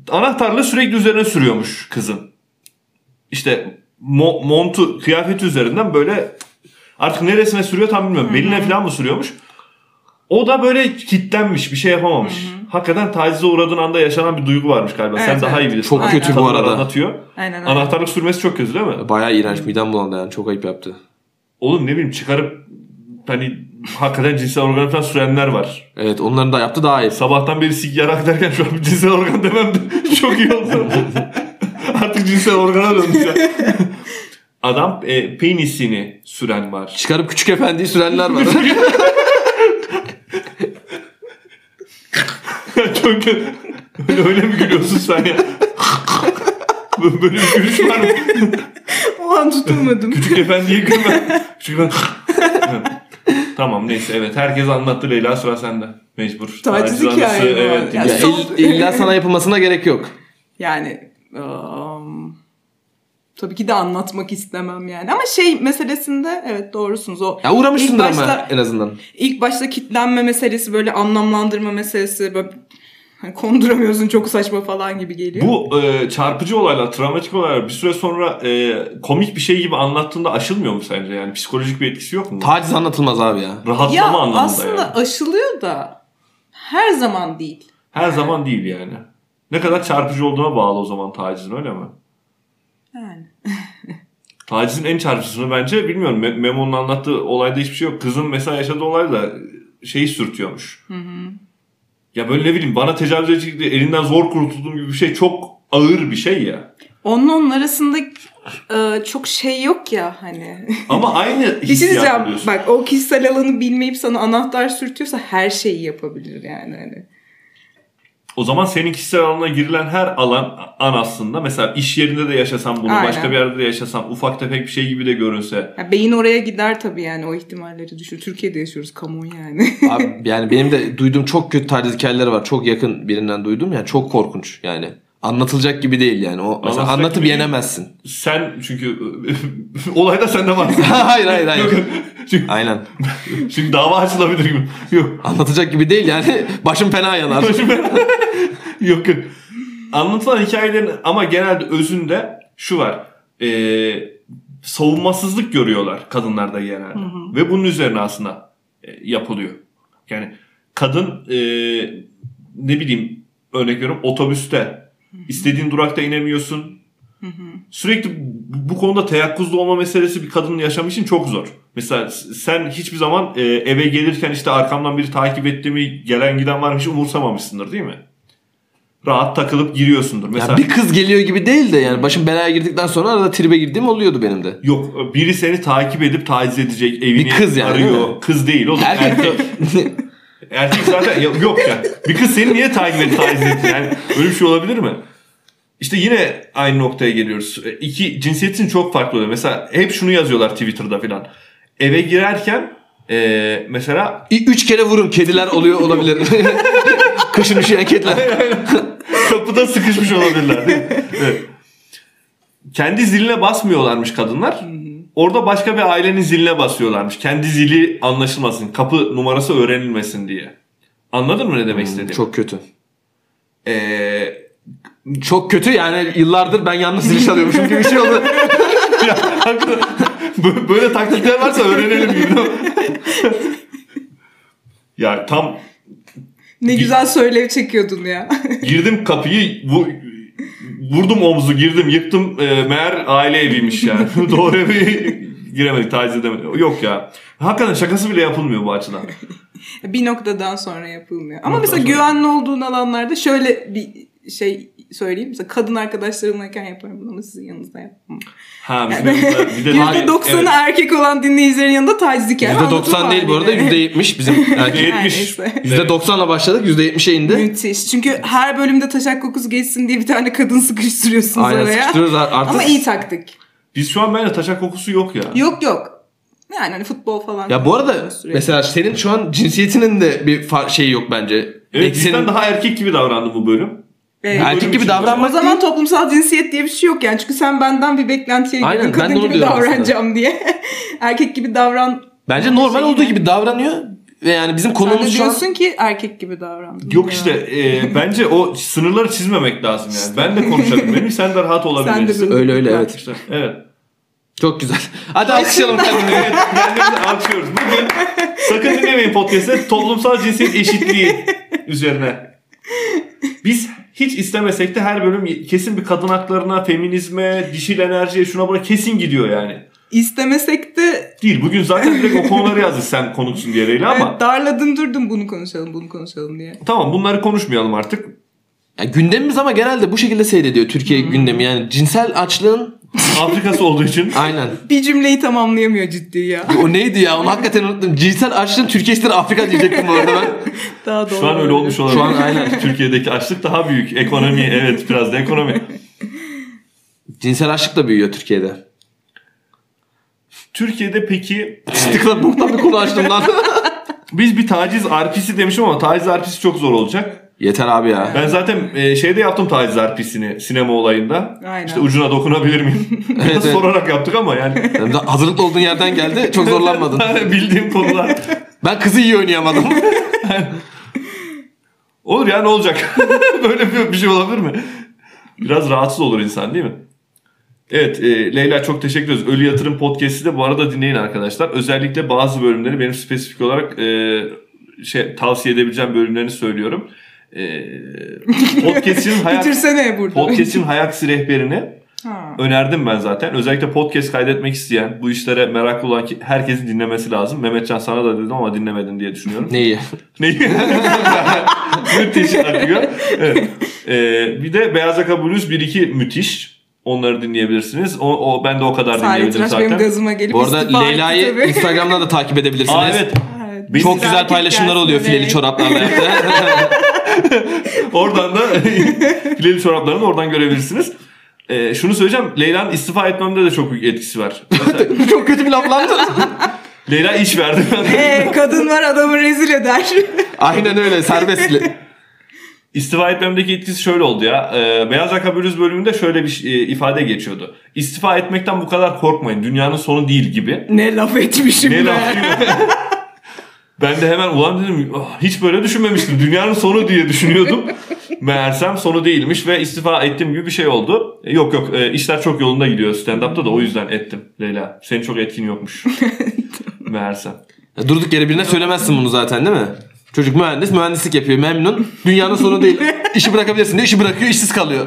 anahtarlığı sürekli üzerine sürüyormuş kızın. İşte mo- montu, kıyafeti üzerinden böyle artık neresine sürüyor tam bilmiyorum. Beline falan mı sürüyormuş? O da böyle kitlenmiş, bir şey yapamamış. Hakikaten tacize uğradığın anda yaşanan bir duygu varmış galiba. Sen Evet, daha evet. iyi bilirsin. Çok Aynen. kötü bu Kadınlar arada. Anlatıyor. Aynen öyle. Anahtarlık sürmesi çok kötü değil mi? Bayağı iğrenç midem bulandı yani çok ayıp yaptı. Oğlum ne bileyim çıkarıp hani hakikaten cinsel organ falan sürenler var. Evet onların da yaptı daha iyi. Sabahtan beri sik yarak derken şu an bir cinsel organ demem de [LAUGHS] çok iyi oldu. [LAUGHS] Artık cinsel organa döndü ya. [LAUGHS] Adam e, penisini süren var. Çıkarıp küçük efendiyi sürenler var. [LAUGHS] çok kötü. Öyle, öyle mi gülüyorsun sen ya? Böyle bir gülüş var mı? o an tutulmadım. Küçük efendiye gülme. Küçük efendi. tamam neyse evet herkes anlattı Leyla sıra sende. Mecbur. Taciz hikaye. Evet. Ya Ya son- ill- illa sana yapılmasına gerek yok. Yani ım, tabii ki de anlatmak istemem yani. Ama şey meselesinde evet doğrusunuz o. Ya uğramışsındır İlk ama başta- en azından. İlk başta kitlenme meselesi böyle anlamlandırma meselesi böyle hani konduramıyorsun çok saçma falan gibi geliyor. Bu e, çarpıcı olaylar, travmatik olaylar bir süre sonra e, komik bir şey gibi anlattığında aşılmıyor mu sence? Yani psikolojik bir etkisi yok mu? Taciz anlatılmaz abi ya. Rahatlama ya anlamında aslında yani. aşılıyor da her zaman değil. Her zaman değil yani. Ne kadar çarpıcı olduğuna bağlı o zaman tacizin öyle mi? Yani. Tacizin en çarpıcısını bence bilmiyorum. Me- Memo'nun anlattığı olayda hiçbir şey yok. Kızın mesela yaşadığı olayda şeyi sürtüyormuş. Ya böyle ne bileyim bana tecavüz diye elinden zor kurtulduğum gibi bir şey çok ağır bir şey ya. Onun onun arasında e, çok şey yok ya hani. Ama aynı Bir şey diyeceğim. Bak o kişisel alanı bilmeyip sana anahtar sürtüyorsa her şeyi yapabilir yani. Hani. O zaman senin kişisel alanına girilen her alan an aslında mesela iş yerinde de yaşasan bunu, Aynen. başka bir yerde de yaşasan, ufak tefek bir şey gibi de görünse. Ya beyin oraya gider tabii yani o ihtimalleri düşün. Türkiye'de yaşıyoruz kamuoyu yani. [LAUGHS] Abi yani benim de [LAUGHS] duyduğum çok kötü taciz hikayeleri var. Çok yakın birinden duydum ya çok korkunç yani. Anlatılacak gibi değil yani. O mesela anlatıp gibi değil. yenemezsin. Sen çünkü [LAUGHS] olayda sende var. [LAUGHS] hayır hayır hayır. Yok, çünkü, Aynen. [LAUGHS] çünkü dava açılabilir gibi. Yok. Anlatacak gibi değil yani. Başım fena yanar. yok yok. Anlatılan hikayelerin ama genelde özünde şu var. Ee, savunmasızlık görüyorlar kadınlarda genelde. Ve bunun üzerine aslında e, yapılıyor. Yani kadın e, ne bileyim örnek veriyorum otobüste istediğin durakta inemiyorsun. Sürekli bu konuda teyakkuzda olma meselesi bir kadının yaşamı için çok zor. Mesela sen hiçbir zaman e, eve gelirken işte arkamdan biri takip etti mi gelen giden var mı hiç umursamamışsındır değil mi? Rahat takılıp giriyorsundur. Mesela Ya bir kız geliyor gibi değil de yani başım belaya girdikten sonra arada tribe girdiğim oluyordu benim de. yok biri seni takip edip taciz edecek evini Bir kız yani, değil arıyor. mi? Kız değil oğlum Erkek. erkek. [LAUGHS] Erkek zaten ya- yok ya. Bir kız seni niye takip edip taciz etti? Yani öyle bir şey olabilir mi? İşte yine aynı noktaya geliyoruz. E, İki cinsiyetin çok farklı oluyor. Mesela hep şunu yazıyorlar Twitter'da falan. Eve girerken e, mesela Üç kere vurun kediler oluyor olabilir. [LAUGHS] Kışın üşüyen kediler. [LAUGHS] kapıda sıkışmış olabilirler. değil mi? Evet. Kendi ziline basmıyorlarmış kadınlar. Orada başka bir ailenin ziline basıyorlarmış. Kendi zili anlaşılmasın. Kapı numarası öğrenilmesin diye. Anladın mı ne demek istediğimi? Çok kötü. Ee, Çok kötü yani yıllardır ben yanlış zil çalıyormuşum gibi bir şey oldu. [LAUGHS] Ya, böyle taktikler varsa öğrenelim gibi. ya tam Ne güzel söylev çekiyordun ya. girdim kapıyı bu vurdum omzu girdim yıktım e, meğer aile eviymiş yani. [LAUGHS] [LAUGHS] Doğru eve giremedik taciz edemedik. Yok ya. Hakikaten şakası bile yapılmıyor bu açıdan. bir noktadan sonra yapılmıyor. Ama mesela sonra. güvenli olduğun alanlarda şöyle bir şey söyleyeyim. Mesela kadın arkadaşlarımlayken yaparım bunu ama sizin yanınızda yapmam. Ha bizim yanımızda bir de [LAUGHS] %90'ı Evet. erkek olan dinleyicilerin yanında taciz hikaye. %90 değil bu arada %70 bizim [LAUGHS] erkek. Yetmiş. Neyse. %90'la başladık %70'e indi. Müthiş. Çünkü her bölümde taşak kokusu geçsin diye bir tane kadın sıkıştırıyorsunuz Aynen oraya. sıkıştırıyoruz artık. Ama iyi taktik. Biz şu an bence taşak kokusu yok ya. Yok yok. Yani hani futbol falan. Ya bu arada mesela senin şu an cinsiyetinin de bir şeyi yok bence. Evet Belki bizden daha erkek gibi davrandı bu bölüm. Evet. erkek gibi için- O davranmak zaman toplumsal cinsiyet diye bir şey yok yani. Çünkü sen benden bir beklentiye Aynen, girdin. ben de Kadın onu gibi diyorum davranacağım diye. [LAUGHS] erkek gibi davran. Bence normal olduğu gibi davranıyor. Ve yani bizim Sen de konumuz şu an... diyorsun ki erkek gibi davran. Yok işte e, [LAUGHS] bence o sınırları çizmemek lazım yani. Ben de konuşalım. Benim [LAUGHS] sen de rahat olabilirsin. Sen de Öyle öyle evet. İşte, evet. Çok güzel. Hadi alkışlayalım kendimizi. Evet, kendimizi alkışlıyoruz. Bugün sakın dinlemeyin podcast'te toplumsal cinsiyet eşitliği üzerine. Biz hiç istemesek de her bölüm kesin bir kadın haklarına, feminizme, dişil enerjiye şuna buna kesin gidiyor yani. İstemesek de Değil. Bugün zaten direkt o [LAUGHS] konuları yazdık sen konuksun diye Leyla ama evet, darladın durdun bunu konuşalım bunu konuşalım diye. tamam bunları konuşmayalım artık. Ya gündemimiz ama genelde bu şekilde seyrediyor Türkiye gündemi. Yani cinsel açlığın Afrikası olduğu için aynen. Bir cümleyi tamamlayamıyor ciddi ya. O neydi ya? Onu hakikaten unuttum. Cinsel açlığın Türkiye ister Afrika diyecektim bu arada ben. [LAUGHS] Daha doğru. şu an öyle olmuş olabilir. Şu an aynen. Türkiye'deki açlık daha büyük. Ekonomi evet biraz da ekonomi. [LAUGHS] Cinsel açlık da büyüyor Türkiye'de. Türkiye'de peki e, Tıkla boktan bir konu açtım lan. [LAUGHS] biz bir taciz arpisi demişim ama taciz arpisi çok zor olacak. Yeter abi ya. Ben zaten e, şeyde yaptım taciz arpisini sinema olayında. Aynen. İşte ucuna dokunabilir miyim? [LAUGHS] Biraz evet. sorarak yaptık ama yani Yani hazırlıklı olduğun yerden geldi. [LAUGHS] Çok zorlanmadın. bildiğim konular. [LAUGHS] Ben kızı iyi oynayamadım. Olur ya ne olacak? Böyle bir, bir şey olabilir mi? Biraz rahatsız olur insan değil mi? Evet e, Leyla çok teşekkür ederiz. Ölü Yatırım Podcast'i de bu arada dinleyin arkadaşlar. Özellikle bazı bölümleri benim spesifik olarak e, şey tavsiye edebileceğim bölümlerini söylüyorum. E, podcast'in hayat, Bitirsene burada. podcast'in hayat rehberini Ha. önerdim ben zaten. Özellikle podcast kaydetmek isteyen, bu işlere meraklı olan ki herkesin dinlemesi lazım. Mehmetcan sana da dedim ama dinlemedin diye düşünüyorum. Neyi? [LAUGHS] Neyi? [LAUGHS] müthiş akıyor. Evet. Ee, bir de Beyaz Yaka Blues 1-2 müthiş. Onları dinleyebilirsiniz. O, o, ben de o kadar Salih dinleyebilirim Tıraş benim zaten. gazıma gelip Bu arada Leyla'yı. Instagram'dan da takip edebilirsiniz. Aa evet. Biz- Çok Güzel paylaşımlar oluyor fileli çoraplarla yaptı. [LAUGHS] [LAUGHS] Oradan da [LAUGHS] fileli çoraplarını da oradan görebilirsiniz. Ee, şunu söyleyeceğim. Leyla'nın istifa etmemde de çok büyük etkisi var. Mesela [LAUGHS] Çok kötü bir laf lan. Leyla iş verdi. Ee, kadın var adamı rezil eder. Aynen öyle serbest. İstifa etmemdeki etkisi şöyle oldu ya. Ee, Beyaz Yaka Blues bölümünde şöyle bir e, ifade geçiyordu. İstifa etmekten bu kadar korkmayın. Dünyanın sonu değil gibi. ne laf etmişim Ne be. laf Ben de hemen ulan dedim "Ah, hiç böyle düşünmemiştim. Dünyanın sonu diye düşünüyordum. [LAUGHS] Meğersem sonu değilmiş ve istifa ettiğim gibi bir şey oldu. E, Yok yok e, işler çok yolunda gidiyor stand-up'ta da o yüzden ettim Leyla. Senin çok etkin yokmuş. [LAUGHS] Meğersem. Ya Durduk yere birine söylemezsin bunu zaten değil mi? Çocuk mühendis, mühendislik yapıyor, memnun. Dünyanın sonu değil. [LAUGHS] İşi bırakabilirsin diyor, işi bırakıyor, işsiz kalıyor.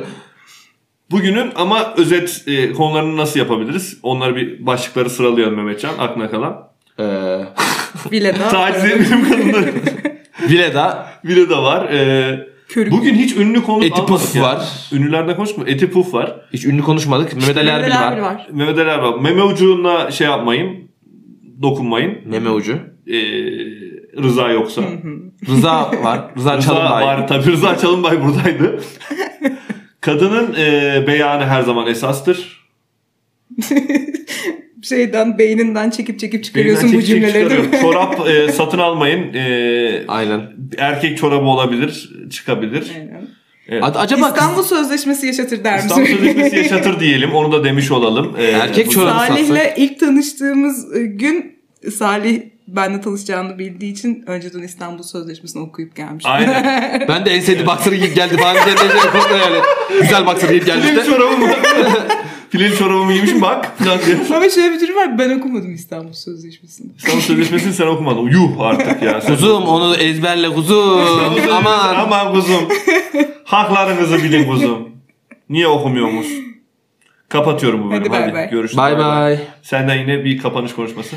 Bugünün ama özet e, konularını nasıl yapabiliriz? Onları bir başlıkları sıralayalım Mehmetcan aklına kalan. Ee, [LAUGHS] Bile daha. Taciz etmeyelim kadınları. [LAUGHS] Vileda, de var. E, Körük. bugün hiç ünlü konu Eti almadık Puf ya. var. Ünlülerden konuşma. Eti Puf var. hiç ünlü konuşmadık. Mehmet Ali Erbil var. var. Mehmet Ali Erbil. Meme ucuna şey yapmayın. Dokunmayın. Meme ucu. Ee, Rıza yoksa. Rıza var. [LAUGHS] Rıza, Rıza Çalınbay. var. Tabii Rıza Çalınbay buradaydı. Kadının e, beyanı her zaman esastır. Şeyden beyninden çekip çekip çıkarıyorsun Belinden bu çekip cümleleri değil mi? çıkarıyorum. Çorap e, satın almayın. E, Aynen. erkek çorabı olabilir. Çıkabilir. Aynen. Evet. A- acaba İstanbul Sözleşmesi yaşatır der misin? İstanbul Sözleşmesi [LAUGHS] yaşatır diyelim. Onu da demiş olalım. E, Erkek çorabı- Salih'le ilk tanıştığımız gün Salih benle tanışacağını bildiği için önceden İstanbul Sözleşmesi'ni okuyup gelmiş. Aynen. [LAUGHS] Ben de en sevdiğim boxer giyip geldi de şey korkma yani. Güzel boxer giyip geldi Fileli işte. çorabımı. [LAUGHS] Fileli çorabımı giymişim bak. Ama şöyle bir durum var. Ben okumadım İstanbul Sözleşmesi'ni. İstanbul Sözleşmesi'ni sen okumadın. Yuh artık ya. Sen- Kuzum onu ezberle kuzum. Aman. Aman kuzum. Haklarınızı bilin kuzum. Niye okumuyorsunuz? Kapatıyorum bu bölümü. Hadi bay Hadi, bay. görüşürüz. Bay bay. Senden yine bir kapanış konuşması.